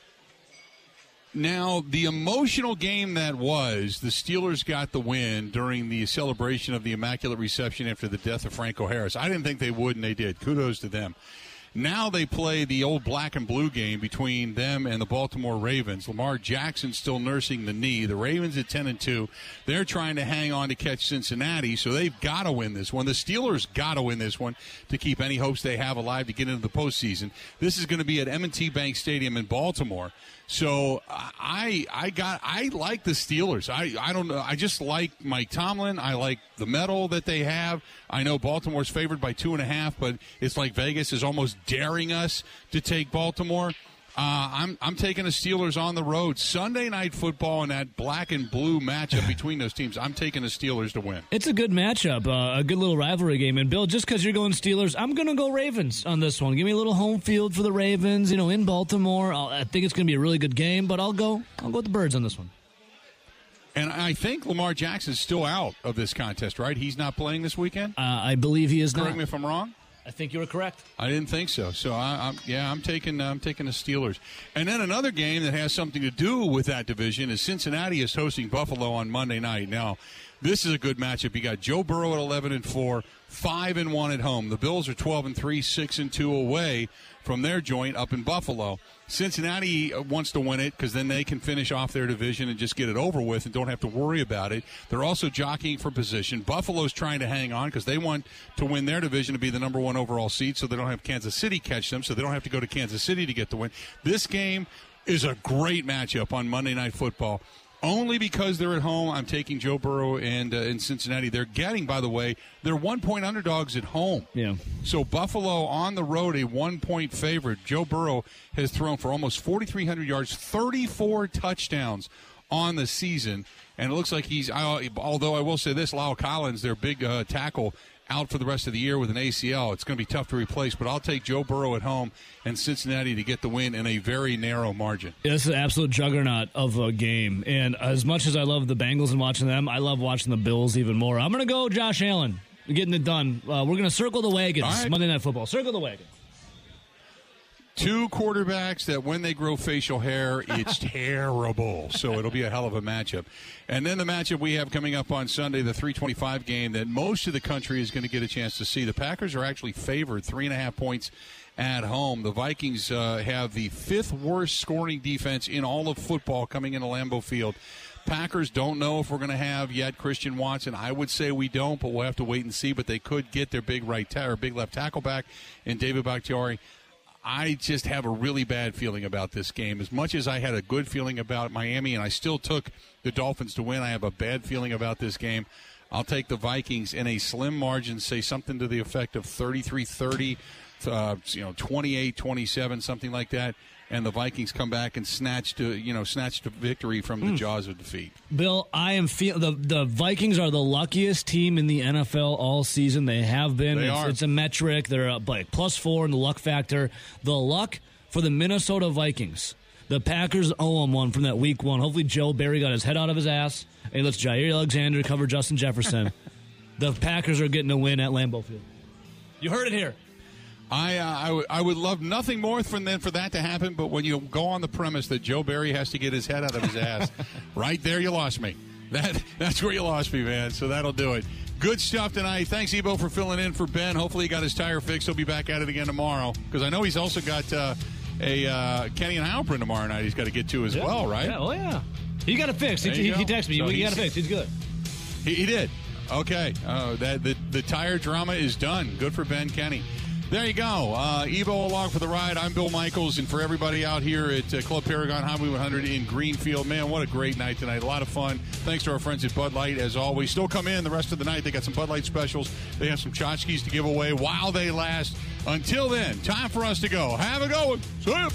Now, the emotional game that was, the Steelers got the win during the celebration of the Immaculate Reception after the death of Franco Harris. I didn't think they would, and they did. Kudos to them. Now they play the old black and blue game between them and the Baltimore Ravens. Lamar Jackson still nursing the knee. The Ravens at 10 and 2. They're trying to hang on to catch Cincinnati, so they've got to win this one. The Steelers got to win this one to keep any hopes they have alive to get into the postseason. This is going to be at M&T Bank Stadium in Baltimore. So I I got I like the Steelers. I I don't know. I just like Mike Tomlin. I like the mettle that they have. I know Baltimore's favored by two and a half, but it's like Vegas is almost daring us to take Baltimore. Uh, I'm I'm taking the Steelers on the road Sunday night football and that black and blue matchup between those teams. I'm taking the Steelers to win. It's a good matchup, uh, a good little rivalry game. And Bill, just because you're going Steelers, I'm going to go Ravens on this one. Give me a little home field for the Ravens. You know, in Baltimore, I'll, i think it's going to be a really good game. But I'll go I'll go with the Birds on this one. And I think Lamar Jackson's still out of this contest, right? He's not playing this weekend. Uh, I believe he is Correct not. me if I'm wrong. I think you were correct. I didn't think so. So I, am yeah, I'm taking uh, I'm taking the Steelers. And then another game that has something to do with that division is Cincinnati is hosting Buffalo on Monday night. Now, this is a good matchup. You got Joe Burrow at 11 and 4, 5 and 1 at home. The Bills are 12 and 3, 6 and 2 away from their joint up in Buffalo. Cincinnati uh, wants to win it because then they can finish off their division and just get it over with and don't have to worry about it. They're also jockeying for position. Buffalo's trying to hang on because they want to win their division to be the number one overall seed so they don't have Kansas City catch them, so they don't have to go to Kansas City to get the win. This game is a great matchup on Monday Night Football only because they're at home. I'm taking Joe Burrow and uh, in Cincinnati. They're getting, by the way, they're one point underdogs at home. Yeah. So Buffalo on the road, a one point favorite. Joe Burrow has thrown for almost 4,300 yards, 34 touchdowns on the season, and it looks like he's. Although I will say this, La'el Collins, their big uh, tackle, out for the rest of the year with an ACL. It's going to be tough to replace, but I'll take Joe Burrow at home and Cincinnati to get the win in a very narrow margin. Yeah, this is an absolute juggernaut of a game. And as much as I love the Bengals and watching them, I love watching the Bills even more. I'm going to go Josh Allen, getting it done. Uh, we're going to circle the wagons right. Monday Night Football. Circle the wagons. Two quarterbacks that when they grow facial hair, it's terrible. So it'll be a hell of a matchup. And then the matchup we have coming up on Sunday, the 325 game that most of the country is going to get a chance to see. The Packers are actually favored three and a half points at home. The Vikings uh, have the fifth worst scoring defense in all of football coming into Lambeau Field. Packers don't know if we're going to have yet Christian Watson. I would say we don't, but we'll have to wait and see. But they could get their big right ta- or big left tackle back in David Bakhtiari. I just have a really bad feeling about this game. As much as I had a good feeling about Miami, and I still took the Dolphins to win, I have a bad feeling about this game. I'll take the Vikings in a slim margin, say something to the effect of 33 30, uh, you know, 28 27, something like that and the Vikings come back and snatched a, you know snatched a victory from the mm. jaws of defeat. Bill, I am feel the the Vikings are the luckiest team in the NFL all season. They have been. They it's, are. it's a metric. They're like plus four in the luck factor. The luck for the Minnesota Vikings. The Packers owe them one from that week one. Hopefully, Joe Barry got his head out of his ass and lets Jaire Alexander cover Justin Jefferson. the Packers are getting a win at Lambeau Field. You heard it here. I, uh, I, w- I would love nothing more than for that to happen, but when you go on the premise that Joe Barry has to get his head out of his ass, right there you lost me. That That's where you lost me, man. So that'll do it. Good stuff tonight. Thanks, Ebo, for filling in for Ben. Hopefully he got his tire fixed. He'll be back at it again tomorrow because I know he's also got uh, a uh, Kenny and Halpern tomorrow night he's got to get to as yeah. well, right? Yeah, oh, yeah. He got it fixed. He, he, he, texted me. So he got it fixed. He's good. He, he did. Okay. Uh, that the, the tire drama is done. Good for Ben Kenny. There you go. Uh, Evo along for the ride. I'm Bill Michaels, and for everybody out here at uh, Club Paragon Highway 100 in Greenfield, man, what a great night tonight. A lot of fun. Thanks to our friends at Bud Light, as always. Still come in the rest of the night. They got some Bud Light specials. They have some tchotchkes to give away while they last. Until then, time for us to go. Have a go. See ya.